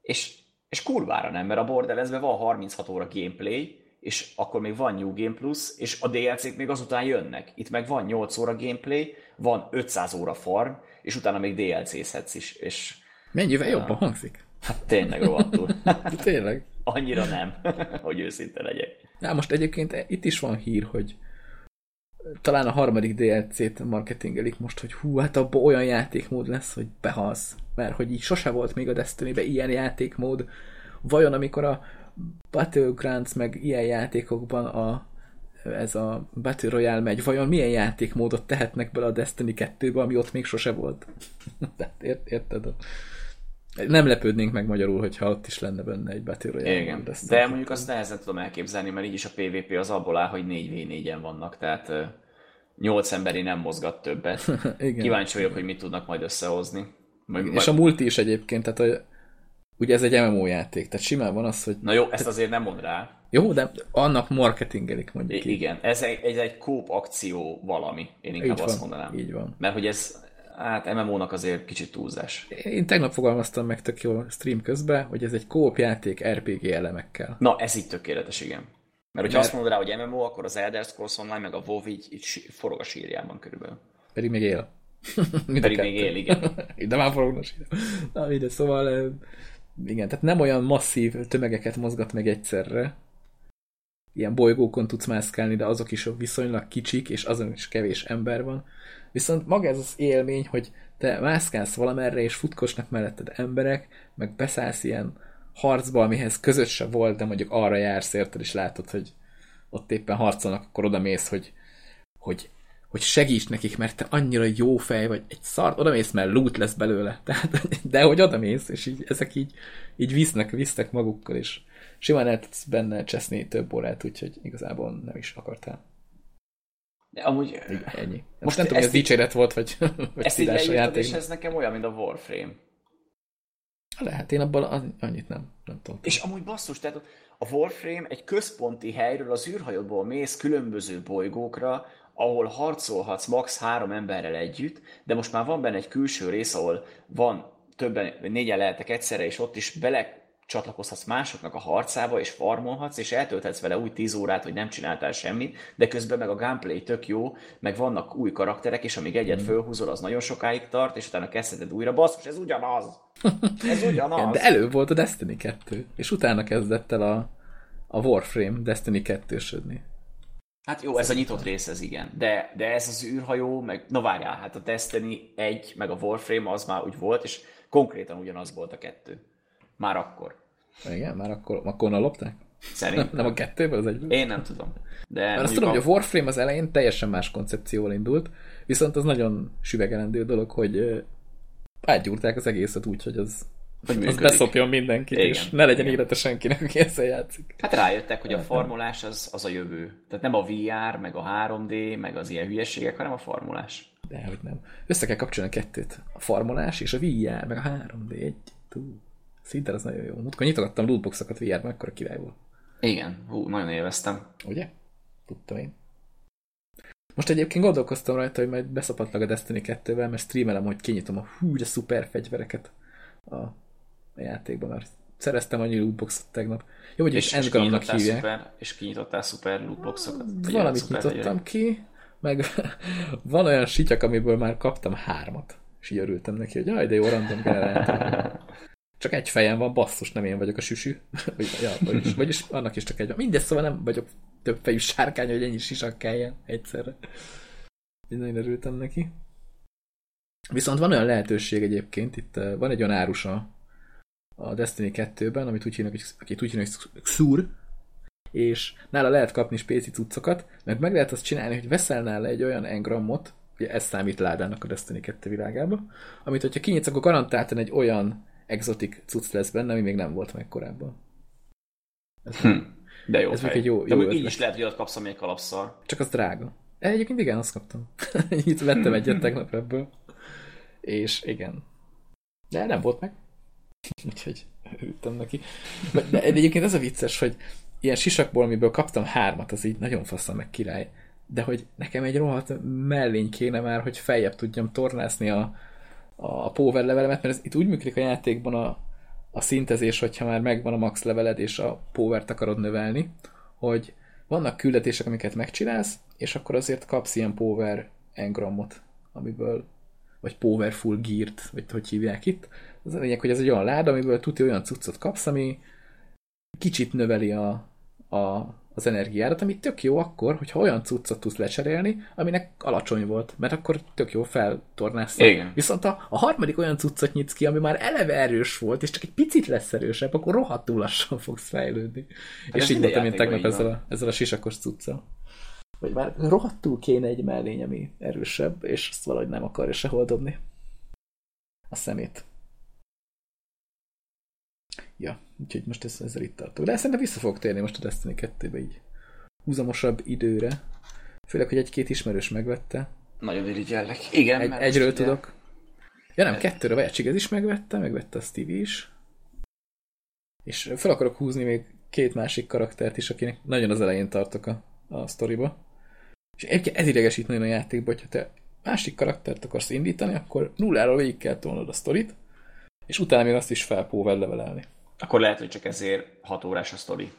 És, és kurvára nem, mert a Borderlandsben van 36 óra gameplay, és akkor még van New Game Plus, és a DLC-k még azután jönnek. Itt meg van 8 óra gameplay, van 500 óra farm, és utána még DLC-zhetsz is. És Mennyivel jobban hangzik? hát tényleg rohadtul. De tényleg. Annyira nem, hogy őszinte legyek. Na most egyébként itt is van hír, hogy talán a harmadik DLC-t marketingelik most, hogy hú, hát abban olyan játékmód lesz, hogy behalsz. Mert hogy így sose volt még a destiny ilyen játékmód. Vajon amikor a Battlegrounds meg ilyen játékokban a, ez a Battle Royale megy, vajon milyen játékmódot tehetnek bele a Destiny 2-be, ami ott még sose volt? Ért, érted? Nem lepődnénk meg magyarul, hogyha ott is lenne benne egy Battle Royale. Igen, Destiny de mondjuk azt nehezen tudom elképzelni, mert így is a PvP az abból áll, hogy 4v4-en vannak, tehát 8 emberi nem mozgat többet. Igen. Kíváncsi vagyok, hogy mit tudnak majd összehozni. Majd, És a multi is egyébként, tehát a, ugye ez egy MMO játék, tehát simán van az, hogy Na jó, ezt azért nem mond rá. jó, de annak marketingelik mondjuk I- így. igen, ez egy, ez egy kóp akció valami, én inkább Így azt van, mondanám. így van. Mert hogy ez, hát MMO-nak azért kicsit túlzás. Én tegnap fogalmaztam meg tök jó stream közben, hogy ez egy kóp játék RPG elemekkel. Na, ez így tökéletes, igen. Mert hogyha Mert- azt mondod rá, hogy MMO, akkor az Elder Scrolls Online meg a WoW így, így forog a sírjában körülbelül. Pedig még él. Mind Pedig még él, igen. De már forognak sírja. Na, ide, szóval igen, tehát nem olyan masszív tömegeket mozgat meg egyszerre. Ilyen bolygókon tudsz mászkálni, de azok is viszonylag kicsik, és azon is kevés ember van. Viszont maga ez az élmény, hogy te mászkálsz valamerre, és futkosnak melletted emberek, meg beszállsz ilyen harcba, amihez között se volt, de mondjuk arra jársz érted, és látod, hogy ott éppen harcolnak, akkor oda mész, hogy, hogy, hogy segíts nekik, mert te annyira jó fej vagy, egy szar, oda mész, mert loot lesz belőle. Tehát, de hogy oda mész, és így, ezek így, így visznek, visznek magukkal, és simán el tudsz benne cseszni több órát, úgyhogy igazából nem is akartál. De amúgy Ennyi. Most, Most nem tudom, hogy ez dicséret volt, vagy, vagy ezt így a és ez nekem olyan, mint a Warframe. Lehet, én abban an- annyit nem, nem tudom. És amúgy basszus, tehát a Warframe egy központi helyről az űrhajódból mész különböző bolygókra, ahol harcolhatsz max. három emberrel együtt, de most már van benne egy külső rész, ahol van többen, négyen lehetek egyszerre, és ott is bele csatlakozhatsz másoknak a harcába, és farmolhatsz, és eltölthetsz vele úgy 10 órát, hogy nem csináltál semmit, de közben meg a gameplay tök jó, meg vannak új karakterek, és amíg egyet fölhúzol, az nagyon sokáig tart, és utána kezdheted újra, basszus, ez ugyanaz! Ez ugyanaz! De előbb volt a Destiny 2, és utána kezdett el a, a Warframe Destiny 2-södni. Hát jó, ez a nyitott rész, ez igen. De, de ez az űrhajó, meg, na várjál, hát a Destiny 1, meg a Warframe az már úgy volt, és konkrétan ugyanaz volt a kettő. Már akkor. Igen, már akkor, akkor onnan lopták? Szerintem. Nem a kettőből, az egyből? Én nem tudom. De Mert azt tudom, hogy a Warframe az elején teljesen más koncepcióval indult, viszont az nagyon süvegelendő dolog, hogy átgyúrták az egészet úgy, hogy az, Hogy az beszopjon mindenkit, Igen, és ne legyen igen. élete senkinek, aki ezzel játszik. Hát rájöttek, hogy a farmolás az, az a jövő. Tehát nem a VR, meg a 3D, meg az ilyen hülyeségek, hanem a farmolás. De hogy nem. Össze kell kapcsolni a kettőt. A farmolás és a VR, meg a 3D egy. Tú. Szinte az nagyon jó. Múltkor nyitogattam lootboxokat VR-ben, akkor király volt. Igen, hú, nagyon élveztem. Ugye? Tudtam én. Most egyébként gondolkoztam rajta, hogy majd beszapatlag a Destiny 2-vel, mert streamelem, hogy kinyitom a hú, de szuper fegyvereket a, a játékban, mert szereztem annyi lootboxot tegnap. Jó, hogy és, és kinyitottál szuper, és kinyitottál szuper lootboxokat? Valamit szuper nyitottam ki, meg van olyan sityak, amiből már kaptam hármat. És így örültem neki, hogy jaj, de jó random generátor. Csak egy fejem van, basszus, nem én vagyok a süsű. Ja, vagyis, vagyis annak is csak egy van. Mindez szóval nem vagyok több fejű sárkány, hogy ennyi sisak kelljen egyszerre. Én nagyon örültem neki. Viszont van olyan lehetőség egyébként, itt van egy olyan árusa a Destiny 2-ben, amit úgy hívnak, akit úgy hívnak, hogy Xur, és nála lehet kapni spéci cuccokat, meg meg lehet azt csinálni, hogy veszel nála egy olyan engramot, ugye ez számít ládának a Destiny 2 világába, amit hogyha kinyitsz, akkor garantáltan egy olyan exotik cucc lesz benne, ami még nem volt meg korábban. Ez, hm. De jó ez fej. egy jó, De jó így is lehet, hogy ott kapsz, amelyik kalapszar. Csak az drága. Egyébként igen, azt kaptam. Itt vettem egyet tegnap ebből. És igen. De nem volt meg. Úgyhogy örültem neki. De egyébként ez a vicces, hogy ilyen sisakból, amiből kaptam hármat, az így nagyon faszom meg király. De hogy nekem egy rohadt mellény kéne már, hogy feljebb tudjam tornászni a, a power levelemet, mert ez itt úgy működik a játékban a, a szintezés, hogyha már megvan a max leveled, és a power-t akarod növelni, hogy vannak küldetések, amiket megcsinálsz, és akkor azért kapsz ilyen power engramot, amiből vagy powerful geart, vagy hogy hívják itt. Az a lényeg, hogy ez egy olyan láda, amiből tuti olyan cuccot kapsz, ami kicsit növeli a, a, az energiárat, ami tök jó akkor, hogyha olyan cuccot tudsz lecserélni, aminek alacsony volt, mert akkor tök jó feltornász. Igen. Viszont a, a harmadik olyan cuccot nyitsz ki, ami már eleve erős volt, és csak egy picit lesz erősebb, akkor rohadtul lassan fogsz fejlődni. Hát és így voltam én tegnap ezzel a, ezzel a sisakos cuccal. Vagy már rohadtul kéne egy mellény, ami erősebb, és azt valahogy nem akarja sehol dobni. A szemét. Ja, úgyhogy most ez, ezzel itt tartok. De szerintem vissza fogok térni most a Destiny 2-be így húzamosabb időre. Főleg, hogy egy-két ismerős megvette. Nagyon irigyellek. Igen, Egy, egyről ugye- tudok. Ja nem, kettőre Vajacsig ez is megvette, megvette a Stevie is. És fel akarok húzni még két másik karaktert is, akinek nagyon az elején tartok a, a sztoriba. És egyébként ez idegesít nagyon a játékban, hogyha te másik karaktert akarsz indítani, akkor nulláról végig kell tolnod a sztorit, és utána még azt is felpóvel levelelni. Akkor lehet, hogy csak ezért 6 órás a sztori.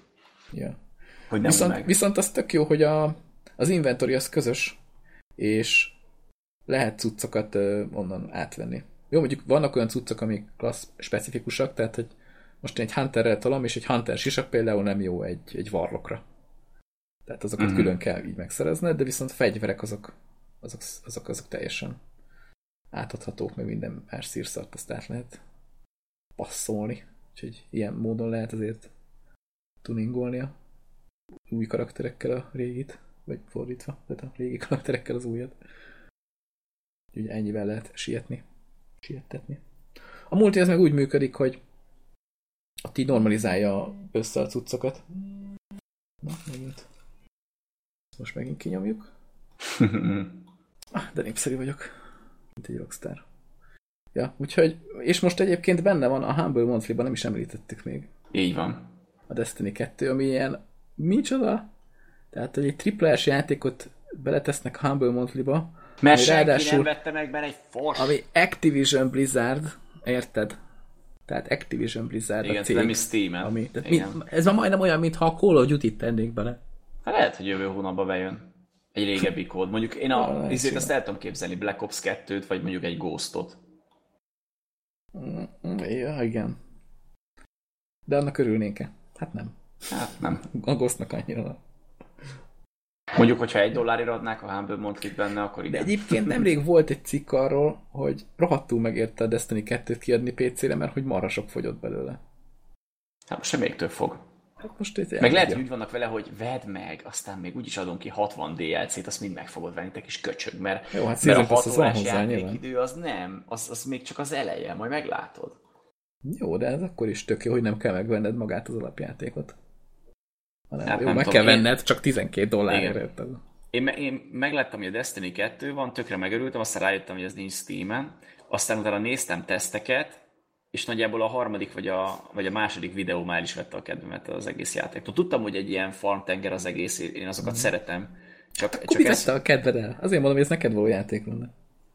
Ja. Hogy nem Viszont, meg. viszont az tök jó, hogy a, az inventory az közös, és lehet cuccokat ö, onnan átvenni. Jó, mondjuk vannak olyan cuccok, amik klassz specifikusak, tehát hogy most én egy Hunterrel tolom, és egy Hunter sisak például nem jó egy, egy varlokra. Tehát azokat Mhm. mm-hmm. külön kell így megszerezned, de viszont fegyverek azok, azok, azok, azok teljesen átadhatók, meg minden más szírszart azt át lehet passzolni. Úgyhogy ilyen módon lehet azért tuningolni a új karakterekkel a régit, vagy fordítva, tehát a régi karakterekkel az újat. Úgyhogy ennyivel lehet sietni, siettetni. A multi ez meg úgy működik, hogy ott így normalizálja össze a cuccokat. Na, megint. Most megint kinyomjuk. Ah, de népszerű vagyok. Mint egy rockstar. Ja, úgyhogy, és most egyébként benne van a Humble Monthly-ban, nem is említettük még Így van. a Destiny 2, ami ilyen micsoda? Tehát, hogy egy triplás játékot beletesznek a Humble Monthly-ba, Mert ami senki ráadásul- nem vette meg benne egy fos. ami Activision Blizzard, érted? Tehát Activision Blizzard Igen, a cég. nem is Steam-en. Ami, tehát Igen. mi, ez már majdnem olyan, mintha a Call of Duty-t tennék bele. Hát lehet, hogy jövő hónapban bejön. Egy régebbi kód. Mondjuk én a, lehet, izét azt el tudom képzelni, Black Ops 2-t, vagy mondjuk egy Ghostot. Mm, Ja, igen. De annak örülnénk-e? Hát nem. Hát nem. A Ghostnak annyira. Mondjuk, hogyha egy dollárért adnák a Humble Monthly benne, akkor De igen. egyébként nemrég volt egy cikk arról, hogy rohadtul megérte a Destiny 2-t kiadni PC-re, mert hogy marha sok fogyott belőle. Hát most sem még több fog. Hát most ez Meg lehet, hogy úgy vannak vele, hogy vedd meg, aztán még úgyis adunk ki 60 DLC-t, azt mind meg fogod venni, te kis köcsög, mert, Jó, hát mert a Season Pass 6 az van órás hozzá, nyilván. játékidő az nem, az, az még csak az eleje, majd meglátod. Jó, de ez akkor is tök jó, hogy nem kell megvenned magát az alapjátékot. Hanem, Hát jó, nem meg tudom, kell én- venned, csak 12 dollárért. Én, én megláttam, hogy a Destiny 2 van, tökre megörültem, aztán rájöttem, hogy ez nincs Steam-en. Aztán utána néztem teszteket, és nagyjából a harmadik vagy a, vagy a második videó már is vette a kedvemet az egész játéktól. Tudtam, hogy egy ilyen farm tenger az egész, én azokat szeretem. Csak, Akkor csak mi ez, a kedved el? Azért mondom, hogy ez neked való játék lenne.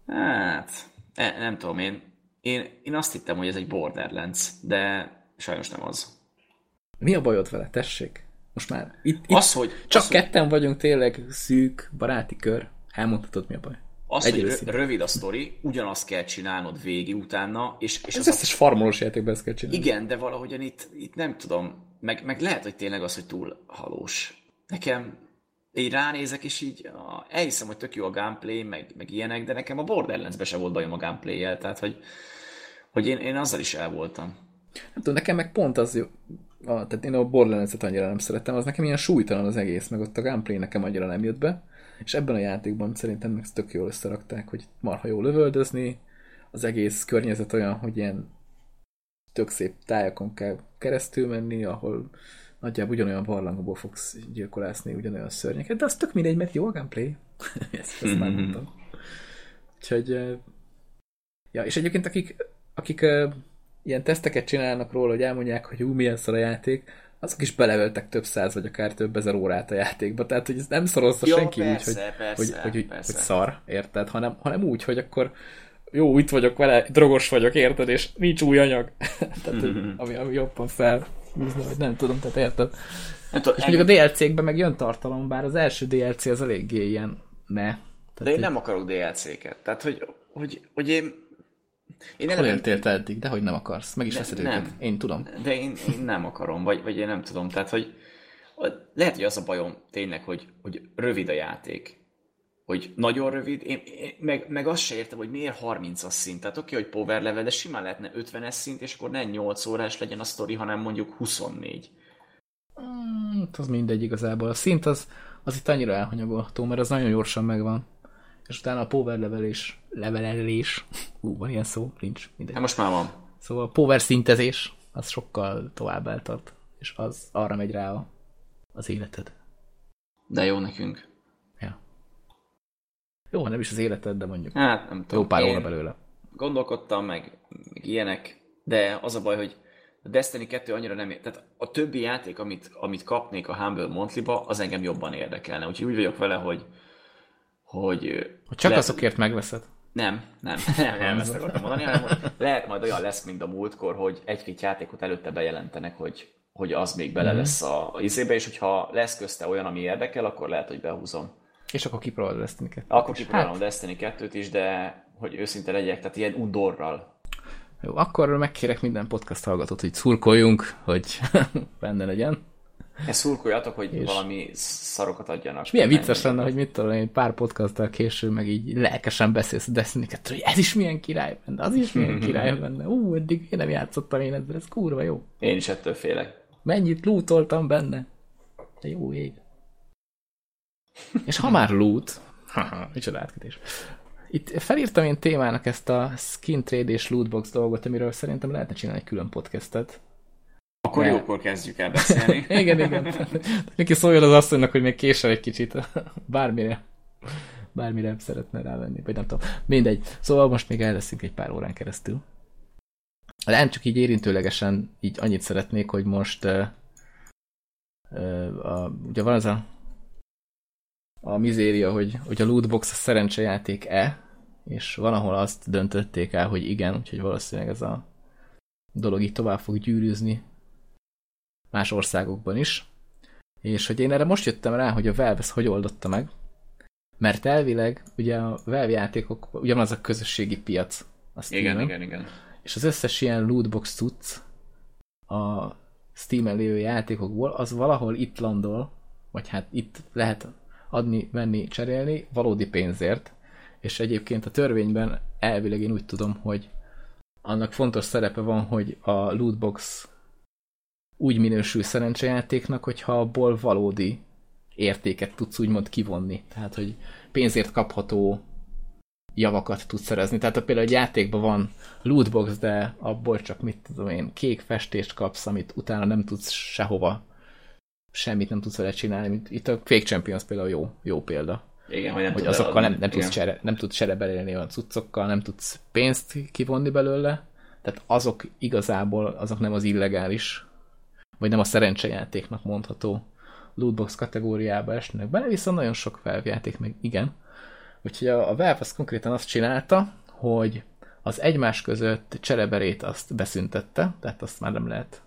Hát, ne, nem tudom, én, én, én azt hittem, hogy ez egy Borderlands, de sajnos nem az. Mi a bajod vele? Tessék. Most már itt, itt Az, hogy, csak az, ketten vagyunk tényleg szűk, baráti kör. Elmondhatod, mi a baj. Az, Egy hogy rövid a sztori, ugyanazt kell csinálnod végig utána, és, és Ez az a összes farmolós játékban ezt kell csinálni. Igen, de valahogyan itt, itt nem tudom, meg, meg lehet, hogy tényleg az, hogy túl halós. Nekem így ránézek, és így ah, elhiszem, hogy tök jó a gameplay, meg, meg ilyenek, de nekem a Borderlands-be se volt bajom a gameplay tehát hogy, hogy én, én azzal is el voltam. Nem tudom, nekem meg pont az jó, a, tehát én a Borderlands-et annyira nem szerettem, az nekem ilyen súlytalan az egész, meg ott a gameplay nekem annyira nem jött be, és ebben a játékban szerintem meg tök jól összerakták, hogy marha jó lövöldözni, az egész környezet olyan, hogy ilyen tök szép tájakon kell keresztül menni, ahol nagyjából ugyanolyan barlangból fogsz gyilkolászni ugyanolyan szörnyeket, de az tök mindegy, mert jó a gameplay. ezt, ezt már mondtam. Úgyhogy, ja, és egyébként akik, akik ilyen teszteket csinálnak róla, hogy elmondják, hogy hú, milyen szar a játék, azok is beleveltek több száz, vagy akár több ezer órát a játékba. Tehát, hogy ez nem szorozza senki persze, úgy, hogy, persze, hogy, hogy, persze. hogy szar, érted? Hanem, hanem úgy, hogy akkor jó, itt vagyok vele, drogos vagyok, érted? És nincs új anyag. tehát, hogy, ami, ami jobban fel vagy nem tudom, tehát érted? Nem tudom, És mondjuk a DLC-kben meg jön tartalom, bár az első DLC az eléggé ilyen ne. de Tehát, én nem akarok DLC-ket. Tehát, hogy, hogy, hogy én... Én Hol éltél te eddig, de hogy nem akarsz. Meg is Ne- veszed nem. őket. Én tudom. De én, én nem akarom, vagy, vagy én nem tudom. Tehát, hogy lehet, hogy az a bajom tényleg, hogy, hogy rövid a játék. Hogy nagyon rövid, én, én meg, meg azt se értem, hogy miért 30-as szint. Tehát oké, hogy power level, de simán lehetne 50-es szint, és akkor nem 8 órás legyen a sztori, hanem mondjuk 24. Mm, az mindegy igazából. A szint az, az itt annyira elhanyagolható, mert az nagyon gyorsan megvan. És utána a power levelés, levelelés, ú, van ilyen szó, nincs, mindegy. Hát most már van. Szóval a power szintezés, az sokkal tovább eltart, és az arra megy rá a, az életed. De jó nekünk. Ja. Jó, nem is az életed, de mondjuk Hát nem tudom. jó pár óra belőle. Gondolkodtam, meg, meg ilyenek, de az a baj, hogy a Destiny 2 annyira nem... ér- Tehát a többi játék, amit, amit kapnék a Humble Monthly-ba, az engem jobban érdekelne. Úgyhogy úgy vagyok vele, hogy hogy, Hogy csak lehet- azokért megveszed. Nem, nem, nem, nem ezt akartam mondani, hanem hogy lehet majd olyan lesz, mint a múltkor, hogy egy-két játékot előtte bejelentenek, hogy, hogy az még bele lesz a, a izébe, és hogyha lesz közte olyan, ami érdekel, akkor lehet, hogy behúzom. És akkor kipróbálod ezt neked. Akkor kipróbálom hát. Destiny 2-t is, de hogy őszinte legyek, tehát ilyen undorral. Jó, akkor megkérek minden podcast hallgatót, hogy szurkoljunk, hogy benne legyen. Ezt szurkoljatok, hogy És- és valami szarokat adjanak. Milyen vicces lenne, hogy mit tudom én, pár podcasttal később meg így lelkesen beszélsz a destiny hogy ez is milyen király benne, az is milyen király benne. Ú, eddig én nem játszottam én ezzel, ez kurva jó. Én is ettől félek. Mennyit lootoltam benne. De jó ég. És ha már loot, haha, micsoda átkötés. Itt felírtam én témának ezt a skin trade és lootbox dolgot, amiről szerintem lehetne csinálni egy külön podcastet. Akkor Ne. jókor kezdjük el beszélni. Igen, igen. Neki szóljon az asszonynak, hogy még késel egy kicsit. Bármire. Bármire szeretne rávenni, vagy nem tudom. Mindegy. Szóval most még el leszünk egy pár órán keresztül. De nem csak így érintőlegesen, így annyit szeretnék, hogy most uh, uh, a, ugye van az a a mizéria, hogy, hogy a lootbox a szerencsejáték-e, és van, ahol azt döntötték el, hogy igen, úgyhogy valószínűleg ez a dolog így tovább fog gyűrűzni más országokban is. És hogy én erre most jöttem rá, hogy a Valve ezt hogy oldotta meg, mert elvileg ugye a Valve játékok ugyanaz a közösségi piac. A igen, Steam-en, igen, igen. És az összes ilyen lootbox cucc a Steam-en lévő játékokból, az valahol itt landol, vagy hát itt lehet adni, venni, cserélni valódi pénzért, és egyébként a törvényben elvileg én úgy tudom, hogy annak fontos szerepe van, hogy a lootbox úgy minősül szerencsejátéknak, hogyha abból valódi értéket tudsz úgymond kivonni. Tehát, hogy pénzért kapható javakat tudsz szerezni. Tehát ha például egy játékban van lootbox, de abból csak mit tudom én, kék festést kapsz, amit utána nem tudsz sehova, semmit nem tudsz vele csinálni. Itt a Quake Champions például jó, jó példa. Igen, hogy nem Hogy azokkal nem, eladni. nem, tudsz csere, nem tudsz cserebelélni olyan cuccokkal, nem tudsz pénzt kivonni belőle, tehát azok igazából, azok nem az illegális, vagy nem a szerencsejátéknak mondható lootbox kategóriába esnek bele, viszont nagyon sok Valve játék meg igen. Úgyhogy a, a Valve az konkrétan azt csinálta, hogy az egymás között csereberét azt beszüntette, tehát azt már nem lehet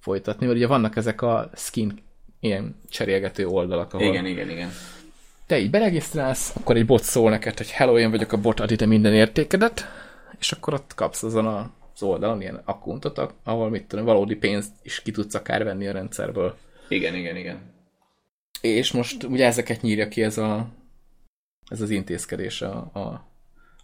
folytatni, mert ugye vannak ezek a skin ilyen cserélgető oldalak, ahol Igen, igen, igen. te így beregisztrálsz, akkor egy bot szól neked, hogy hello, én vagyok a bot, add ide minden értékedet, és akkor ott kapsz azon az oldalon ilyen akkuntot, ahol mit tudom, valódi pénzt is ki tudsz akár venni a rendszerből. Igen, igen, igen. És most ugye ezeket nyírja ki ez, a, ez az intézkedés a, a,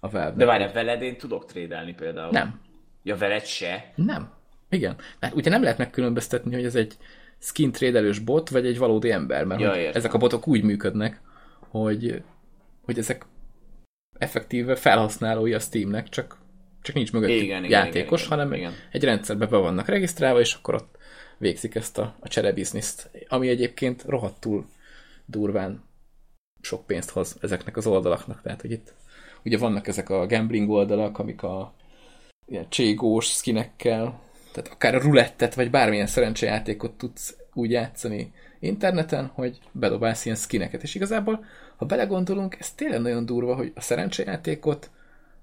a valve De várjál, veled én tudok trédelni például. Nem. Ja, veled se? Nem. Igen. Mert ugye nem lehet megkülönböztetni, hogy ez egy skin trédelős bot, vagy egy valódi ember, mert Ja, értem. ezek a botok úgy működnek, hogy, hogy ezek effektíve felhasználói a Steamnek, csak, csak nincs mögöttük Igen, játékos, igen, igen, hanem igen. egy rendszerbe be vannak regisztrálva, és akkor ott végzik ezt a, a cserebizniszt, ami egyébként rohadtul durván sok pénzt hoz ezeknek az oldalaknak. Tehát, hogy itt ugye vannak ezek a gambling oldalak, amik a ilyen cségós skinekkel, tehát akár a rulettet, vagy bármilyen szerencsejátékot tudsz úgy játszani interneten, hogy bedobálsz ilyen skineket. És igazából, ha belegondolunk, ez tényleg nagyon durva, hogy a szerencsejátékot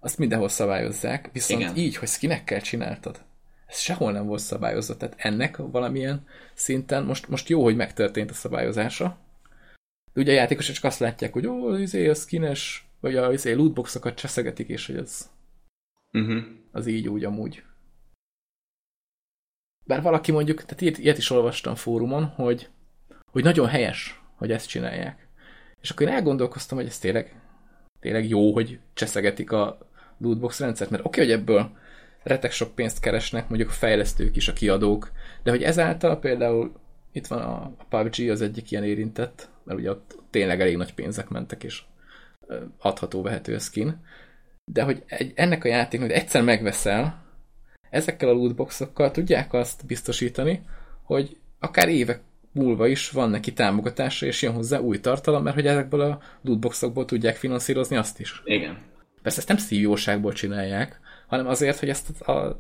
azt mindenhol szabályozzák, viszont Igen. így, hogy skinekkel csináltad, ez sehol nem volt szabályozva. Tehát ennek valamilyen szinten, most, most jó, hogy megtörtént a szabályozása, de ugye a játékosok csak azt látják, hogy ó, izé, a skines, vagy a izé, lootboxokat cseszegetik, és hogy ez, Uh-huh. az így úgy amúgy. Bár valaki mondjuk, tehát ilyet, ilyet is olvastam fórumon, hogy, hogy nagyon helyes, hogy ezt csinálják. És akkor én elgondolkoztam, hogy ez tényleg, tényleg jó, hogy cseszegetik a lootbox rendszert, mert oké, hogy ebből retek sok pénzt keresnek, mondjuk a fejlesztők is, a kiadók, de hogy ezáltal például itt van a PUBG az egyik ilyen érintett, mert ugye ott tényleg elég nagy pénzek mentek, és adható, vehető a skin, de hogy egy, ennek a játéknak hogy egyszer megveszel, ezekkel a lootboxokkal tudják azt biztosítani, hogy akár évek múlva is van neki támogatása, és jön hozzá új tartalom, mert hogy ezekből a lootboxokból tudják finanszírozni azt is. Igen. Persze ezt nem szívjóságból csinálják, hanem azért, hogy ezt, a,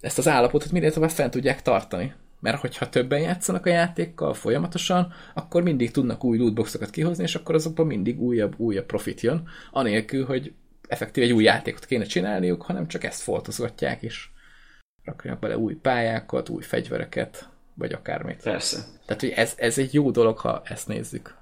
ezt az állapotot minél tovább fent tudják tartani. Mert hogyha többen játszanak a játékkal folyamatosan, akkor mindig tudnak új lootboxokat kihozni, és akkor azokban mindig újabb, újabb profit jön, anélkül, hogy effektív egy új játékot kéne csinálniuk, hanem csak ezt foltozgatják, és rakjanak bele új pályákat, új fegyvereket, vagy akármit. Persze. Tehát, hogy ez, ez egy jó dolog, ha ezt nézzük.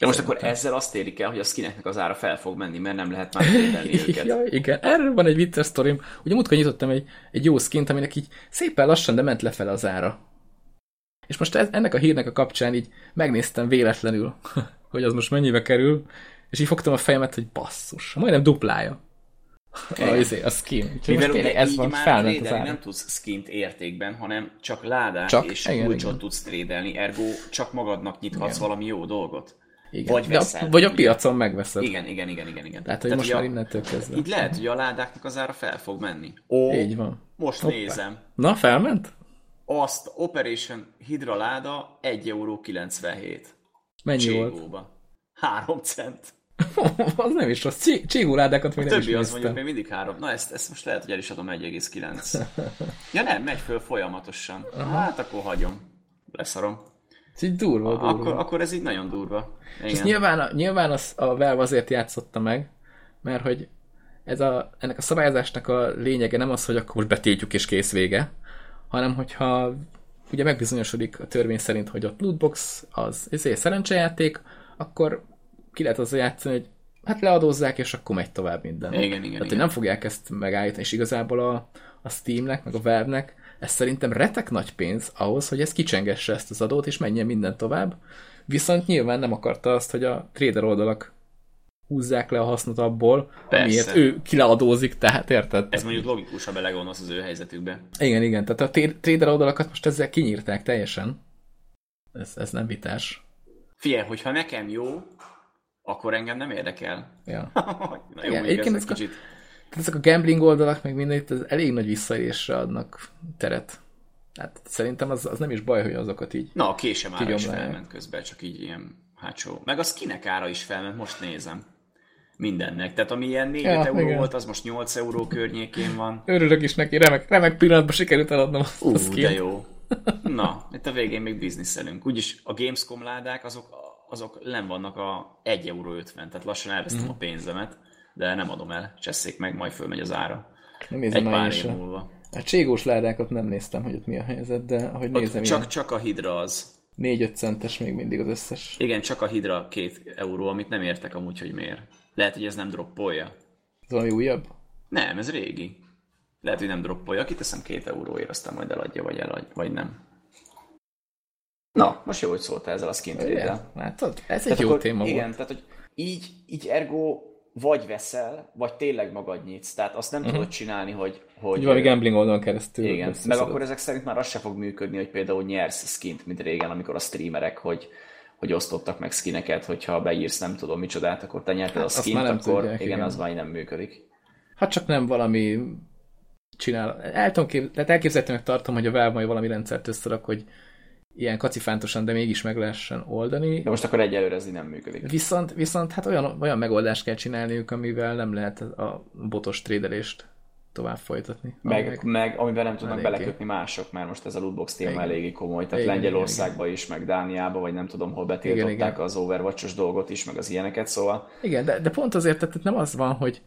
De most akkor ezzel azt érik el, hogy a skineknek az ára fel fog menni, mert nem lehet már trédelni őket. Ja, igen, erről van egy vicces sztorim. Ugye múltkor nyitottam egy, egy jó skint, aminek így szépen lassan, de ment lefele az ára. És most ez, ennek a hírnek a kapcsán így megnéztem véletlenül, hogy az most mennyibe kerül, és így fogtam a fejemet, hogy basszus, majdnem duplája. A, Igen. izé, a skin. Úgyhogy Mivel most ez van, már felment az ára. nem tudsz skint értékben, hanem csak ládát Csak? és Igen, kulcsot igen. tudsz trédelni, ergo csak magadnak nyithatsz Igen. valami jó dolgot. Igen. Vagy veszel. a, vagy a ugye? piacon megveszed. Igen, igen, igen, igen, igen. Tehát, hogy most ugye már a- innentől kezdve. Így lehet, hogy a ládáknak az ára fel fog menni. Ó, Így van. most Hoppá. nézem. Na, felment? Azt Operation Hydra láda 1,97 euró. Mennyi volt? Cségóba. 3 cent. az nem is rossz. Csí- Csígóládákat még A nem is többi az néztem. mondjuk még mindig 3. Na ezt, ezt most lehet, hogy el is adom 1,9. Ja nem, megy föl folyamatosan. Hát akkor hagyom. Leszarom. Ez így durva, durva. Akkor, akkor ez így nagyon durva. És Igen. nyilván, nyilván az, a Valve azért játszotta meg, mert hogy ez a, ennek a szabályozásnak a lényege nem az, hogy akkor most betiltjuk és kész vége, hanem hogyha ugye megbizonyosodik a törvény szerint, hogy ott lootbox az ezért szerencsejáték, akkor ki lehet azzal játszani, hogy hát leadózzák, és akkor megy tovább minden. Igen, igen, Tehát, igen. hogy nem fogják ezt megállítani, és igazából a, a Steamnek, meg a Valve-nek ez szerintem retek nagy pénz ahhoz, hogy ez kicsengesse ezt az adót, és menjen minden tovább. Viszont nyilván nem akarta azt, hogy a trader oldalak húzzák le a hasznot abból, Persze. amiért ő kileadózik, tehát érted? Ez mondjuk logikus, ha belegondolsz az ő helyzetükbe. Igen, igen, tehát a tra- trader oldalakat most ezzel kinyírták teljesen. Ez, ez nem vitás. Figyelj, hogyha nekem jó, akkor engem nem érdekel. Ja. Na jó, Igen, ez kicsit. Ezek a gambling oldalak, meg minden, itt ez elég nagy visszaélésre adnak teret. Hát szerintem az, az nem is baj, hogy azokat így. Na, a késem ára is felment közben, csak így ilyen hátsó. Meg a skinek ára is felment, most nézem. Mindennek. Tehát ami ilyen 4 Ja, euró igen. volt, az most 8 euró környékén van. Örülök is neki, remek, remek pillanatban sikerült eladnom azt Ú, a de skint. jó. Na, itt a végén még bizniszelünk. Úgyis a Gamescom ládák, azok, azok nem vannak a 1,50 euró, tehát lassan elvesztem Mhm. a pénzemet, de nem adom el, csesszék meg, majd fölmegy az ára. Nem Egy pár év múlva. A cségós ládákat nem néztem, hogy ott mi a helyzet, de ahogy nézem, csak, csak a hidra az. 4-5 centes még mindig az összes. Igen, csak a hidra két euró, amit nem értek amúgy, hogy miért. Lehet, hogy ez nem droppolja. Ez valami újabb? Nem, ez régi. Lehet, hogy nem droppolja, kiteszem két euróért, aztán majd eladja, vagy eladja, vagy nem. Na, most jó, hogy szóltál ezzel a skin trade Látod? Ez egy tehát jó akkor, téma igen, volt. tehát hogy így, így ergo vagy veszel, vagy tényleg magad nyitsz. Tehát azt nem uh-huh. tudod csinálni, hogy... hogy valami gambling oldalon keresztül. Igen, meg akkor ezek szerint már az se fog működni, hogy például nyersz skint, mint régen, amikor a streamerek, hogy, hogy osztottak meg skineket, hogyha beírsz nem tudom micsodát, akkor te nyerted hát, a skint, akkor tudják, igen, igen, az már nem működik. Hát csak nem valami csinál. El tudom kép... Tehát elképzelhetőnek tartom, hogy a Valve majd valami rendszert összerak, hogy ilyen kacifántosan, de mégis meg lehessen oldani. De most akkor egyelőre ez nem működik. Viszont, viszont hát olyan, olyan megoldást kell csinálniuk, amivel nem lehet a botos trédelést tovább folytatni. Meg, meg, meg amiben nem tudnak eléggé. belekötni mások, mert most ez a lootbox téma igen. eléggé komoly. Tehát igen, Lengyelországban is, meg Dániába, vagy nem tudom hol betiltották igen, igen. az overwatch dolgot is, meg az ilyeneket, szóval... Igen, de, de pont azért, tehát nem az van, hogy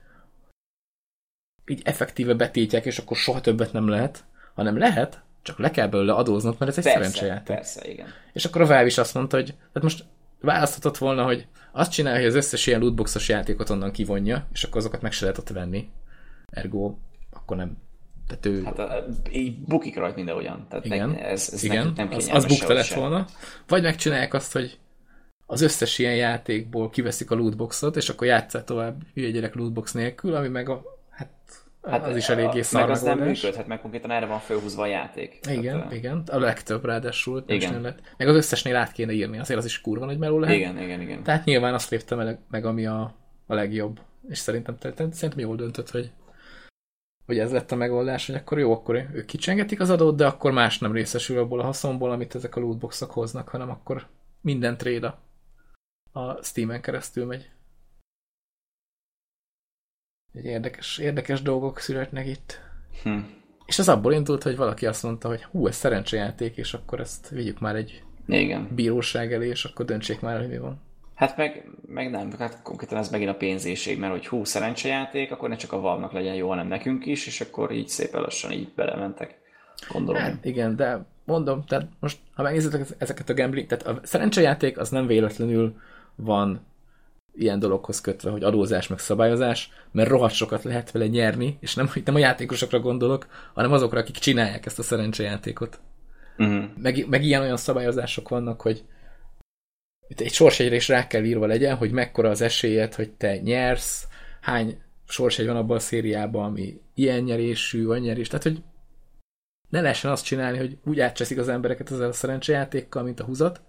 így effektíve betiltják, és akkor soha többet nem lehet, hanem lehet, csak le kell belőle adóznod, mert ez egy szerencsejáték. Persze, igen. És akkor a Valve is azt mondta, hogy tehát most választhatott volna, hogy azt csinálja, hogy az összes ilyen lootboxos játékot onnan kivonja, és akkor azokat meg se lehet ott venni. Ergo, akkor nem. Tehát ő... Hát így bukik rajta mindenhogyan. Tehát igen, ne, ez, ez igen nem az, az bukta lett volna. Vagy megcsinálják azt, hogy az összes ilyen játékból kiveszik a lootboxot, és akkor játszál tovább hülye gyerek lootbox nélkül, ami meg a Hát az is eléggé szar Meg az nem működhet, meg konkrétan erre van fölhúzva a játék. Igen, Tehát, igen. A legtöbb ráadásul. Igen. Lett. Meg az összesnél át kéne írni, azért az is kurva nagy meló lehet. Igen, igen, igen. Tehát nyilván azt lépte meg, meg ami a, a legjobb. És szerintem, szerintem jól döntött, hogy, hogy ez lett a megoldás, hogy akkor jó, akkor ők kicsengetik az adót, de akkor más nem részesül abból a haszonból, amit ezek a lootboxok hoznak, hanem akkor minden trade a Steam-en keresztül megy. Egy érdekes, érdekes dolgok születnek itt. Hm. És az abból indult, hogy valaki azt mondta, hogy hú, ez szerencsejáték, és akkor ezt vigyük már egy Igen. bíróság elé, és akkor döntsék már, hogy mi van. Hát meg, meg nem, hát konkrétan ez megint a pénzéség, mert hogy hú, szerencsejáték, akkor ne csak a valnak legyen jó, hanem nekünk is, és akkor így szépen lassan így belementek. Gondolom. Hát, igen, de mondom, tehát most, ha megnézitek ezeket a gambling, tehát a szerencsejáték az nem véletlenül van ilyen dologhoz kötve, hogy adózás meg szabályozás, mert rohadt sokat lehet vele nyerni, és nem, nem a játékosokra gondolok, hanem azokra, akik csinálják ezt a szerencsejátékot. Uh-huh. Meg, meg ilyen olyan szabályozások vannak, hogy egy sorsjegyre is rá kell írva legyen, hogy mekkora az esélyed, hogy te nyersz, hány sorsjegy van abban a szériában, ami ilyen nyerésű, vagy nyerés. Tehát, hogy ne lehessen azt csinálni, hogy úgy átcseszik az embereket ezzel a szerencsejátékkal, mint a húzat,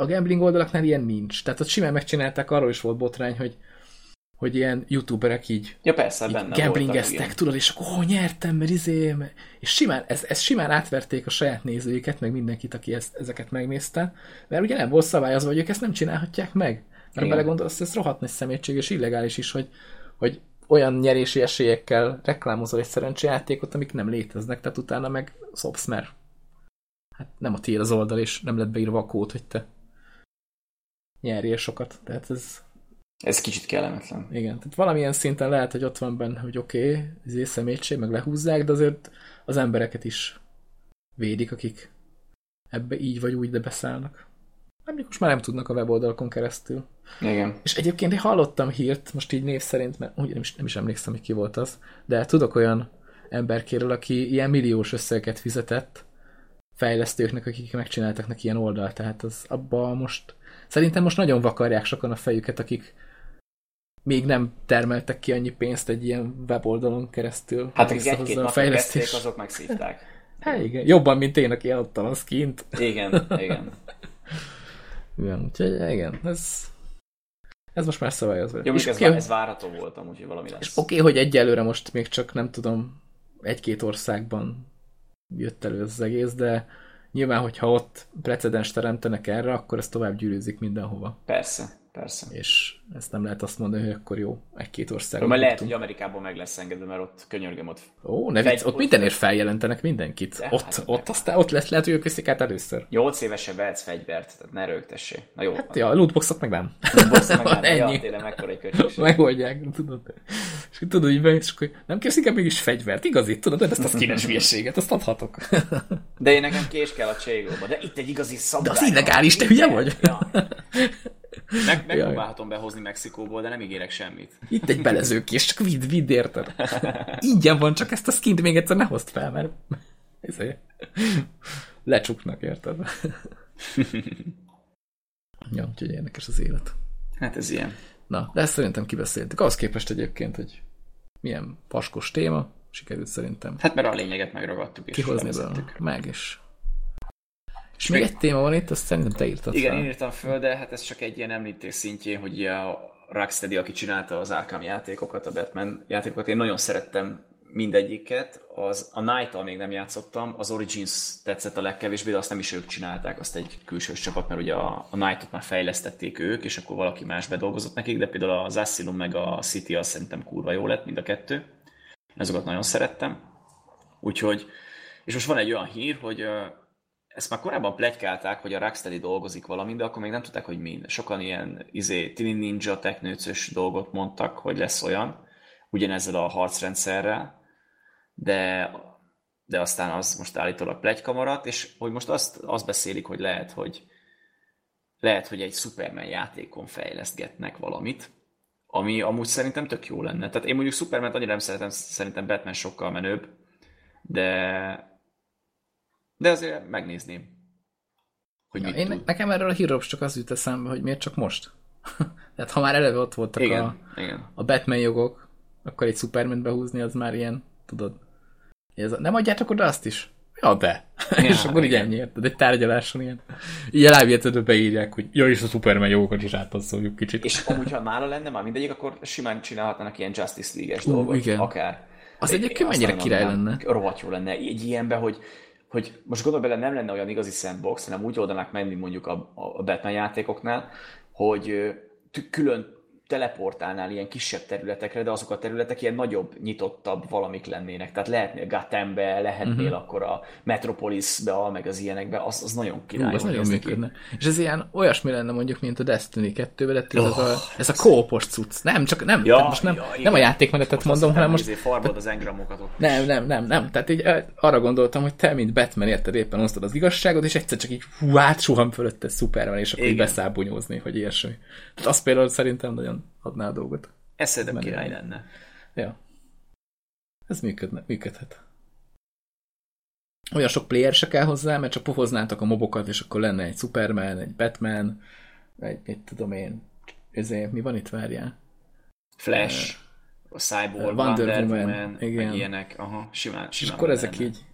a gambling oldalaknál ilyen nincs. Tehát ott simán megcsinálták, arról is volt botrány, hogy hogy ilyen youtuberek így, ja, persze, így benne gamblingeztek, tudod, és akkor oh, nyertem, mert izé, és simán, ez, ez simán átverték a saját nézőiket, meg mindenkit, aki ezt, ezeket megnézte, mert ugye nem volt szabályozva, hogy ők ezt nem csinálhatják meg. Mert belegondolsz, ez rohadt nagy szemétség, és illegális is, hogy, hogy olyan nyerési esélyekkel reklámozol egy szerencsejátékot, amik nem léteznek, tehát utána meg szopsz, mert hát nem a tiéd az oldal, és nem lett beírva a kód, hogy te nyerjél sokat. Tehát ez... Ez kicsit kellemetlen. Igen, tehát valamilyen szinten lehet, hogy ott van benne, hogy oké, okay, ez szemétség, meg lehúzzák, de azért az embereket is védik, akik ebbe így vagy úgy, de beszállnak. Nem, most már nem tudnak a weboldalakon keresztül. Igen. És egyébként én hallottam hírt, most így név szerint, mert úgy nem is, nem is emlékszem, hogy ki volt az, de tudok olyan emberkéről, aki ilyen milliós összeget fizetett fejlesztőknek, akik megcsináltak neki ilyen oldalt, tehát az abba most Szerintem most nagyon vakarják sokan a fejüket, akik még nem termeltek ki annyi pénzt egy ilyen weboldalon keresztül. Hát akik egy-két a fejlesztés. azok megszívták. Hát igen, jobban, mint én, aki eladtam a skint. Igen, igen. igen, úgyhogy igen, ez, ez most már szabályozva. Jó, és ez, okay, ez várható volt amúgy, hogy valami lesz. És oké, okay, hogy egyelőre most még csak nem tudom, egy-két országban jött elő az egész, de Nyilván, hogyha ott precedens teremtenek erre, akkor ez tovább gyűrűzik mindenhova. Persze, persze. És ezt nem lehet azt mondani, hogy akkor jó, egy-két ország. Majd lehet, hogy Amerikában meg lesz engedve, mert ott könyörgöm, ott Ó, ne vicc, ott mindenért feljelentenek mindenkit. De, ott, hát, ott aztán ott lesz, lehet, hogy ők viszik át először. 8 évesen vehetsz fegyvert, tehát ne rögtessé. Na jó. Hát ja, a lootboxot meg nem. Box meg nem, Ennyi. ja, tényleg mekkora egy költség. Megoldják, tudod. És tudod, hogy be, és akkor nem kérsz inkább mégis fegyvert, igazit, tudod, ezt a skines hülyeséget, azt adhatok. De én nekem kés kell a cségóba. De itt egy igazi szabály. De az illegális, te hülye vagy? Ja. Meg, megpróbálhatom behozni Mexikóból, de nem ígérek semmit. Itt egy belezőkés, csak vidd, vidd érted. Ingyen van, csak ezt a skint még egyszer ne hozd fel, mert ezért lecsuknak, érted? ja, úgyhogy érdekes az élet. Hát ez ilyen. Na, de ezt szerintem kibeszéltük. Az képest egyébként, hogy milyen paskos téma, sikerült szerintem Hát mert a lényeget megragadtuk és kihozni belőle. Meg is. És még egy téma van itt, azt szerintem te írtad Igen, fel. én írtam föl, de hát ez csak egy ilyen említés szintjén, hogy a Rocksteady, aki csinálta az Arkham játékokat, a Batman játékokat, én nagyon szerettem mindegyiket. Az, a Night-tal még nem játszottam, az Origins tetszett a legkevésbé, de azt nem is ők csinálták, azt egy külsős csapat, mert ugye a, a Night-ot már fejlesztették ők, és akkor valaki más bedolgozott nekik, de például az Asylum meg a City az szerintem kurva jó lett, mind a kettő. Ezeket nagyon szerettem. Úgyhogy, és most van egy olyan hír, hogy ezt már korábban plegykálták, hogy a Rocksteady dolgozik valamin, de akkor még nem tudták, hogy mind. Sokan ilyen izé, Tini Ninja technőcös dolgot mondtak, hogy lesz olyan, ugyanezzel a harcrendszerrel, de, de aztán az most állítólag plegyka maradt, és hogy most azt, azt beszélik, hogy lehet, hogy lehet, hogy egy Superman játékon fejlesztgetnek valamit, ami amúgy szerintem tök jó lenne. Tehát én mondjuk Superman annyira nem szeretem, szerintem Batman sokkal menőbb, de de azért megnézném, hogy Ja, én, tud. nekem erről a hírról csak az jut eszembe, hogy miért csak most. Tehát ha már eleve ott voltak Igen, a, igen. a Batman jogok, akkor egy Superman behúzni, az már ilyen, tudod. Ez, nem adjátok oda azt is? Ja, de. Ja, és akkor így igen. ennyi, érted? Egy tárgyaláson ilyen. Így a lábjegyzetbe beírják, hogy ja, és a Superman jogokat is átpasszoljuk kicsit. És amúgy, ha nála lenne már mindegyik, akkor simán csinálhatnának ilyen Justice League-es Ú, dolgot. igen. Akár. Az Én- egyébként én mennyire király lenne. Rohadt jó lenne. Egy ilyenbe, hogy, hogy most gondolj bele, nem lenne olyan igazi sandbox, hanem úgy oldanák menni mondjuk a, a Batman játékoknál, hogy külön teleportálnál ilyen kisebb területekre, de azok a területek ilyen nagyobb, nyitottabb valamik lennének. Tehát lehetnél Gothambe, lehetnél uh-huh. akkor a Metropolisbe, meg az ilyenekbe, az, az nagyon király. Ú, az nagyon néz ki. működne. És ez ilyen olyasmi lenne mondjuk, mint a Destiny 2-ben, de ez, oh, a, ez a kópos cucc. Nem, csak nem, Ja, most nem, ja, nem a játékmenetet Most mondom, hanem most izé farmod az engramokat ott. Nem, nem, nem, nem. Tehát így ö, arra gondoltam, hogy te, mint Batman, érted, éppen osztod az igazságot, és egyszer csak így hú, átsuhan fölötte Superman, és akkor így Igen. beszábonyózni, hogy ilyesmi. Tehát azt például szerintem nagyon adná a dolgot. Ez szerintem király lenne. Ja. Ez működne, működhet. Olyan sok player se kell hozzá, mert csak pofoznátok a mobokat, és akkor lenne egy Superman, egy Batman, egy, mit tudom én, ezért, mi van itt, várjál? Flash, a Cyborg, Wonder Wonder, Woman, Woman, igen. ilyenek. Aha, simán, És simán akkor lenne. ezek így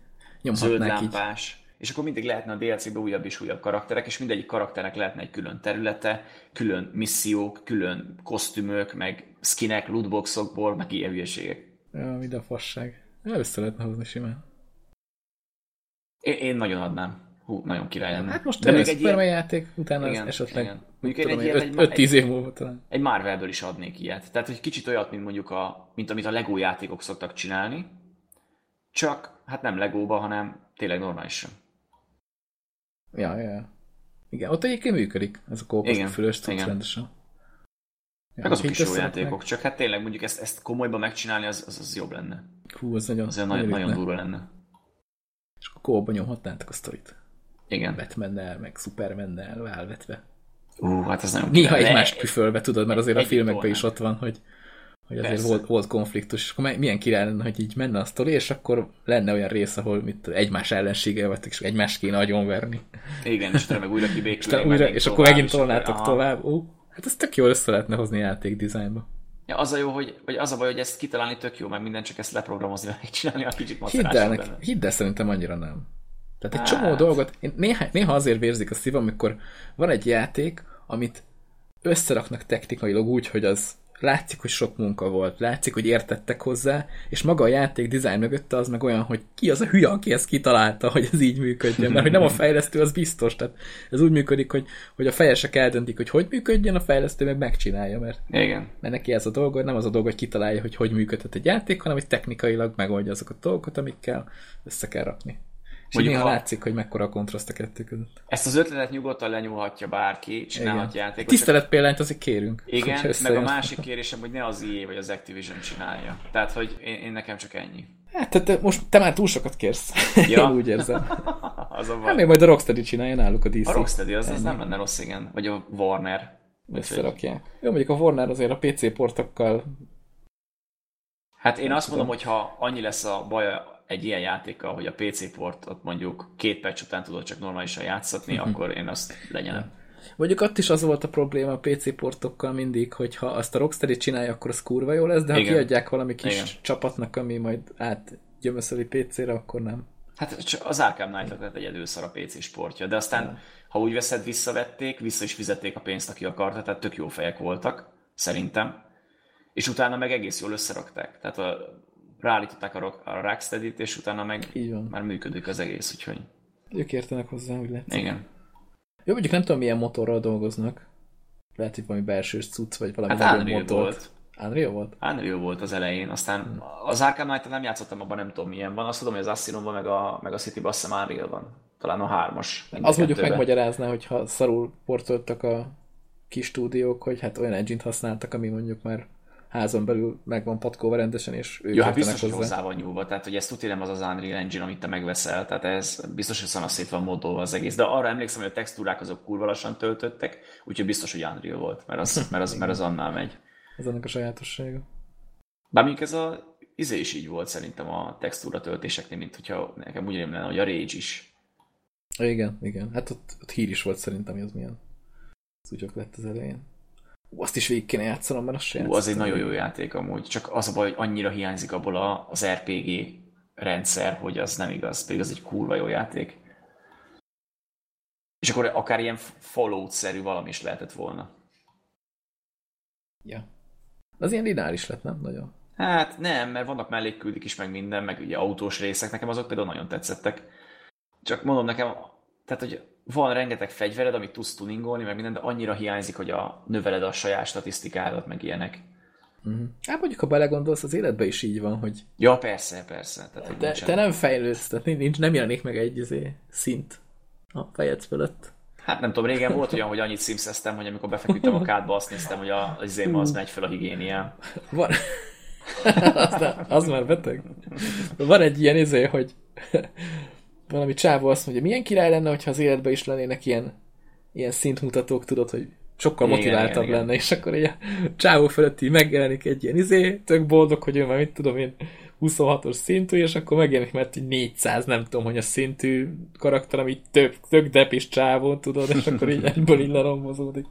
Zöld nyomhatnák így. És akkor mindig lehetne a DLC-be újabb és újabb karakterek, és mindegyik karakternek lehetne egy külön területe, külön missziók, külön kosztümök, meg skinek, lootboxokból, meg ilyen hülyeségek. Ja, mi a fasság. Össze lehetne hozni simán. Én, én nagyon adnám. Hú, nagyon király lenne. Hát most De egy még egy Superman ilyen, játék, utána Igen, esetleg igen. Mondjuk tudom egy én, egy- 5-10 év múlva talán. egy Marvelből is adnék ilyet. Tehát, hogy kicsit olyat, mint mondjuk a, mint amit a Lego játékok szoktak csinálni, csak hát nem Legóba, hanem tényleg normálisan. Ja, ja. Igen, ott egyébként működik ez a kópos fülös cucc rendesen. Ja, Meg azok is jó játékok, csak hát tényleg mondjuk ezt, ezt komolyban megcsinálni, az, az, az jobb lenne. Hú, az nagyon, Az nagyon, nagyon ütne. durva lenne. És akkor kóba nyomhatnátok a sztorit. Igen. Batmannel, meg Supermannel válvetve. Ú, hát ez nagyon Néha egymást küfölve, tudod, mert azért a Együtt filmekben is ott van, hogy, hogy azért Persze. volt, volt konfliktus, és akkor milyen király lenne, hogy így menne a sztori, és akkor lenne olyan rész, ahol mit, egymás ellensége vagytok, és egymást kéne agyonverni. Igen, és utána meg újra kibékülni. újra, és akkor tovább, megint akkor- tolnátok aha. tovább. Ó, hát ez tök jól össze lehetne hozni játékdizájnba. Ja, az a jó, hogy, vagy az a baj, hogy ezt kitalálni tök jó, meg minden csak ezt leprogramozni, meg csinálni, a kicsit Hidd el, neki, hidd el, szerintem annyira nem. Tehát egy Hát. csomó dolgot, én néha, néha azért vérzik a szívam, amikor van egy játék, amit összeraknak technikailag úgy, hogy az látszik, hogy sok munka volt, látszik, hogy értettek hozzá, és maga a játék dizájn mögötte az meg olyan, hogy ki az a hülye, aki ezt kitalálta, hogy ez így működjön, mert hogy nem a fejlesztő, az biztos, tehát ez úgy működik, hogy, hogy a fejesek eldöntik, hogy hogy működjön, a fejlesztő meg megcsinálja, mert, Igen. mert neki ez a dolga, nem az a dolga, hogy kitalálja, hogy hogy működhet egy játék, hanem hogy technikailag megoldja azokat a dolgokat, amikkel össze kell rakni. Mondjuk néha ha- látszik, hogy mekkora a kontraszt a kettő között. Ezt az ötletet nyugodtan lenyúlhatja bárki, csinálhat Igen. játékot. Tisztelet példányt azért kérünk. Igen, meg a másik kérésem, hogy ne az EA vagy az Activision csinálja. Tehát, hogy én, én nekem csak ennyi. Hát te, te, most te már túl sokat kérsz. Ja. Én úgy érzem. Az a Hát még majd a Rocksteady csinálja náluk a DC. A Rocksteady, az, az nem lenne rossz, igen. Vagy a Warner. Összerakják. Jó, mondjuk a Warner azért a PC portokkal Hát én azt mondom, hogy ha annyi lesz a baj egy ilyen játékkal, hogy a PC portot mondjuk két perc után tudod csak normálisan játszatni, Mhm. akkor én azt lenyelem. Mondjuk ott is az volt a probléma a PC portokkal mindig, hogy ha azt a Rocksteady csinálja, akkor az kurva jó lesz, de ha Igen. kiadják valami kis Igen. csapatnak, ami majd átgyömöszöli PC-re, akkor nem. Hát csak az Arkham Knight lett egyedül szar a PC sportja, de aztán, ha úgy veszed, visszavették, vissza is fizették a pénzt, aki akarta, tehát tök jó fejek voltak, szerintem. És utána meg egész jól összerakták. Tehát a, ráállították a, a Rocksteady-t, és utána meg már működik az egész, úgyhogy Ők értenek hozzá, úgy lehet. igen. Jó, mondjuk nem tudom, milyen motorral dolgoznak. Lehet, hogy valami belsős cucc, vagy valami Hát Unreal motort. volt. Unreal volt? Unreal volt az elején, aztán az Arkham knight nem játszottam, abban nem tudom milyen van. Azt tudom, hogy az Asylumban meg a, meg a City-ban azt hiszem Unreal van. Talán a hármas. Az mondjuk megmagyarázná, hogyha szarul portoltak a kis stúdiók, hogy hát olyan engine használtak, ami mondjuk már házon belül meg van patkóva rendesen, és ők Ja, hát biztos, hogy hozzá van nyúlva, tehát hogy ez tudja nem az az Unreal Engine, amit te megveszel, tehát ez biztos, hogy szanaszét van módolva az egész, de arra emlékszem, hogy a textúrák azok kurva lassan töltöttek, úgyhogy biztos, hogy Unreal volt, mert az, mert az, mert az annál megy. Ez ennek a sajátossága. Bár mondjuk ez a izé is így volt szerintem a textúra töltéseknél, mint hogyha nekem úgy lenne, hogy a Rage is. Igen, igen. Hát ott, ott hír is volt szerintem, hogy az milyen cucsok lett az elején. Ú, azt is végig kéne játszanom, mert azt se Ú, az egy nagyon jó játék amúgy, csak az a baj, hogy annyira hiányzik abból a, az RPG rendszer, hogy az nem igaz, pedig az egy kurva jó játék. És akkor akár ilyen Fallout-szerű valami is lehetett volna. Ja. Az ilyen lineáris lett, nem? Nagyon. Hát nem, mert vannak mellékküldik is, meg minden, meg ugye autós részek, nekem azok például nagyon tetszettek. Csak mondom nekem, tehát hogy van rengeteg fegyvered, amit tudsz tuningolni, meg minden, de annyira hiányzik, hogy a, növeled a saját statisztikádat, meg ilyenek. Uh-huh. Hát mondjuk, ha belegondolsz, az életben is így van, hogy Ja, persze, persze. Tehát, hogy te, nincsen- te nem fejlődsz, tehát nincs, nem jelenik meg egy izé, szint a fejed fölött. Hát nem tudom, régen volt olyan, hogy annyit szimszeztem, hogy amikor befeküdtem a kádba, azt néztem, hogy a, az izém az megy fel a higiéniám. Van... az, az már beteg. Van egy ilyen izé, hogy valami csávó azt mondja, milyen király lenne, hogyha az életben is lennének ilyen, ilyen szintmutatók, tudod, hogy sokkal Igen, motiváltabb igen, igen. lenne, és akkor egy csávó fölött így megjelenik egy ilyen izé, tök boldog, hogy ő már mit tudom én, 26-os szintű, és akkor megjelenik mert egy 400, nem tudom, hogy a szintű karakter, ami tök, tök depis csávó, tudod, és akkor így egyből így lerombozódik.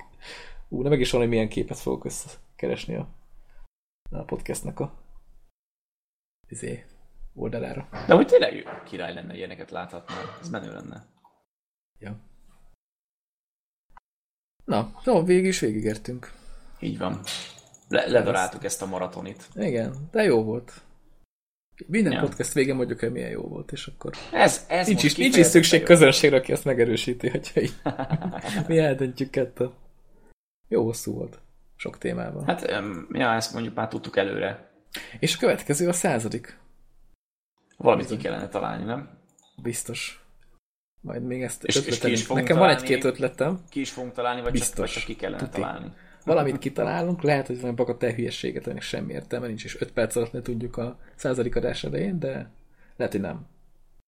Ú, nem meg is hogy milyen képet fogok összekeresni a, a podcastnak a izé, oldalára. De hogy tényleg király lenne ilyeneket láthatni. Ez menő lenne. Ja. Na, no, végig is végigértünk. Így van. Le, ledaráltuk ezt a maratonit. Igen, de jó volt. Minden Ja. podcast végén mondjuk el, milyen jó volt, és akkor Ez, ez nincs is, nincs is szükség jó. közönségre, aki ezt megerősíti, hogyha így mi eldöntjük kettő. Jó hosszú volt. Sok témában. Hát. Ja, ezt mondjuk már tudtuk előre. És a következő a századik. Valamit ki kellene találni, nem? Biztos. Majd még ezt És- és ötletelünk. fogunk Nekem van találni. egy-két ötletem. Ki is fogunk találni, vagy, csak, Biztos. vagy csak ki kellene Tuti. találni. Valamit kitalálunk, lehet, hogy valami bakatel hülyeséget, aminek semmi értelme nincs, és 5 perc alatt le tudjuk a századik adás elején, de lehet, hogy nem.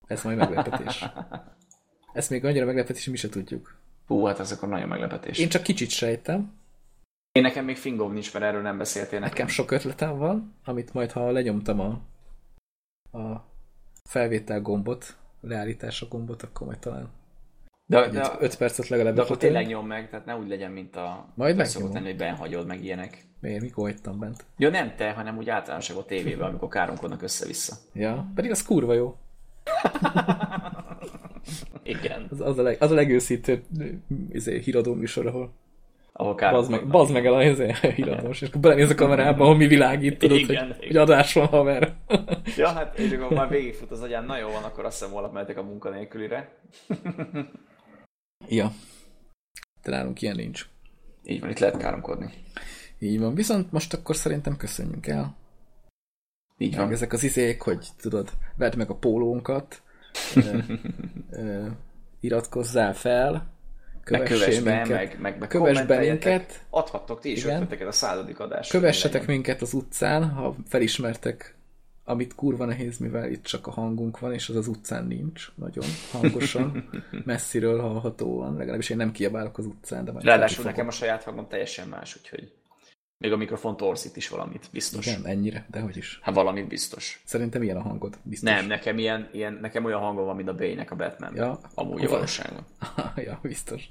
Ez majd meglepetés. Ez még annyira meglepetés, mi se tudjuk. Hú, hát ez akkor nagyon meglepetés. Én Én, csak kicsit sejtem, Én nekem még fingom nincs, mert erről nem beszéltél nekem. nekem sok ötletem van, amit majd, ha lenyomtam a, a felvétel gombot, a leállítása gombot, akkor majd talán De, de, de, 5 percet legalább de akkor tényleg nyom meg, tehát ne úgy legyen, mint a... Majd szokott megnyomom. lenni, hogy benhagyod meg ilyenek. Miért? Mikor hagytam bent? Ja, nem te, hanem úgy általánosak a tévében, amikor káromkodnak össze-vissza. Ja, pedig az kurva jó. Igen. Az, az, a, leg, az a legőszítőbb izé, híradó műsor, ahol ahol bazd meg, bazd meg el a híradós, és akkor belenéz a kamerába, ahol mi világít, tudod, igen, hogy, igen. hogy adás van, haver. ja, hát és akkor már végigfut az agyán, na jó van, akkor azt hiszem holnap mehetek a munkanélkülire. ja. De nálunk ilyen nincs. Így van, itt lehet káromkodni. Így van, viszont most akkor szerintem köszönjünk el. Így van. Meg ezek az izék, hogy tudod, vedd meg a pólónkat, ö, ö, iratkozzál fel, kövess be, minket, meg, meg, meg kövess be minket. Adhattok ti is Igen. ötleteket a századik adás. Kövessetek minket az utcán, ha felismertek, amit kurva nehéz, mivel itt csak a hangunk van, és az az utcán nincs nagyon hangosan, messziről hallhatóan, legalábbis én nem kiabálok az utcán. De Ráadásul nekem a saját hangom teljesen más, úgyhogy még a mikrofon torzít is valamit, biztos. Nem, ennyire, de hogy is. Hát valamit biztos. Szerintem ilyen a hangod, biztos. Nem, nekem, ilyen, ilyen, nekem olyan hangom van, mint a Bane-nek a Batman. Ja. Amúgy a valóságban. ja, biztos.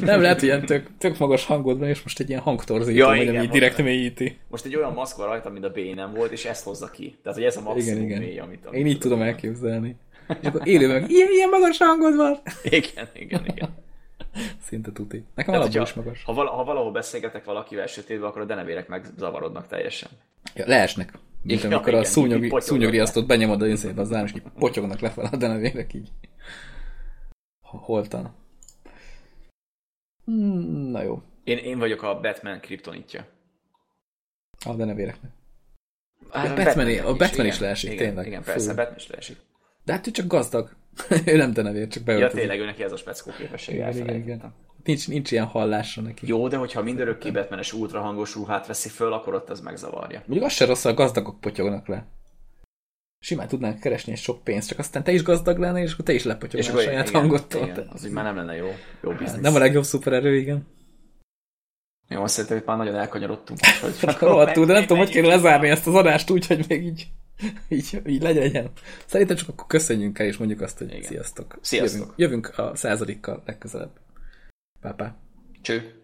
Nem lehet, ilyen tök, tök magas hangod van, és most egy ilyen hangtorzító, ja, vagy ami direkt mélyíti. Most egy olyan maszk van rajta, mint a bane volt, és ezt hozza ki. Tehát, hogy ez a maximum igen, igen. mély, amit, amit Én így tudom elképzelni. És akkor élőben, ilyen, ilyen magas hangod van. Igen, igen, igen. Szinte tuti. Nekem Tehát, alapból is magas. Ha, vala, ha valahol beszélgetek valakivel sötétben, akkor a denevérek megzavarodnak teljesen. Ja, leesnek. Mint ja, amikor igen, a szúnyog, szúnyogriasztót benyomod a izébe az és potyognak lefelé a denevérek így. Holtan. Hmm, na jó. Én, én vagyok a Batman kriptonitja. A denevéreknek. A, a Batman, is, a Batman is, is leesik, igen, tényleg. Igen, persze, Fú. Batman is leesik. De hát ő csak gazdag. Ő nem denevér, csak beöltözik. Ja, tényleg, ő neki ez a speckó képessége. Igen, igen. Nincs, nincs ilyen hallásra neki. Jó, de hogyha mindörökké Batmanes ultrahangos ruhát veszi föl, akkor ott az megzavarja. Mondjuk az se rossz, a gazdagok potyognak le. Simán tudnánk keresni egy sok pénzt, csak aztán te is gazdag lennél, és akkor te is lepotyognál a saját igen, hangodtól. Igen, az így már nem lenne jó, jó hát, biznisz. Nem a legjobb szupererő, igen. Jó, azt szerintem, hogy már nagyon elkanyarodtunk. Hogy Rohadtul, de nem tudom, hogy kéne lezárni ezt az adást úgy, hogy még így, így, így legyen. Szerintem csak akkor köszönjünk el, és mondjuk azt, hogy Igen. sziasztok. Sziasztok. Jövünk, jövünk a századikkal legközelebb. Pápá. Cső.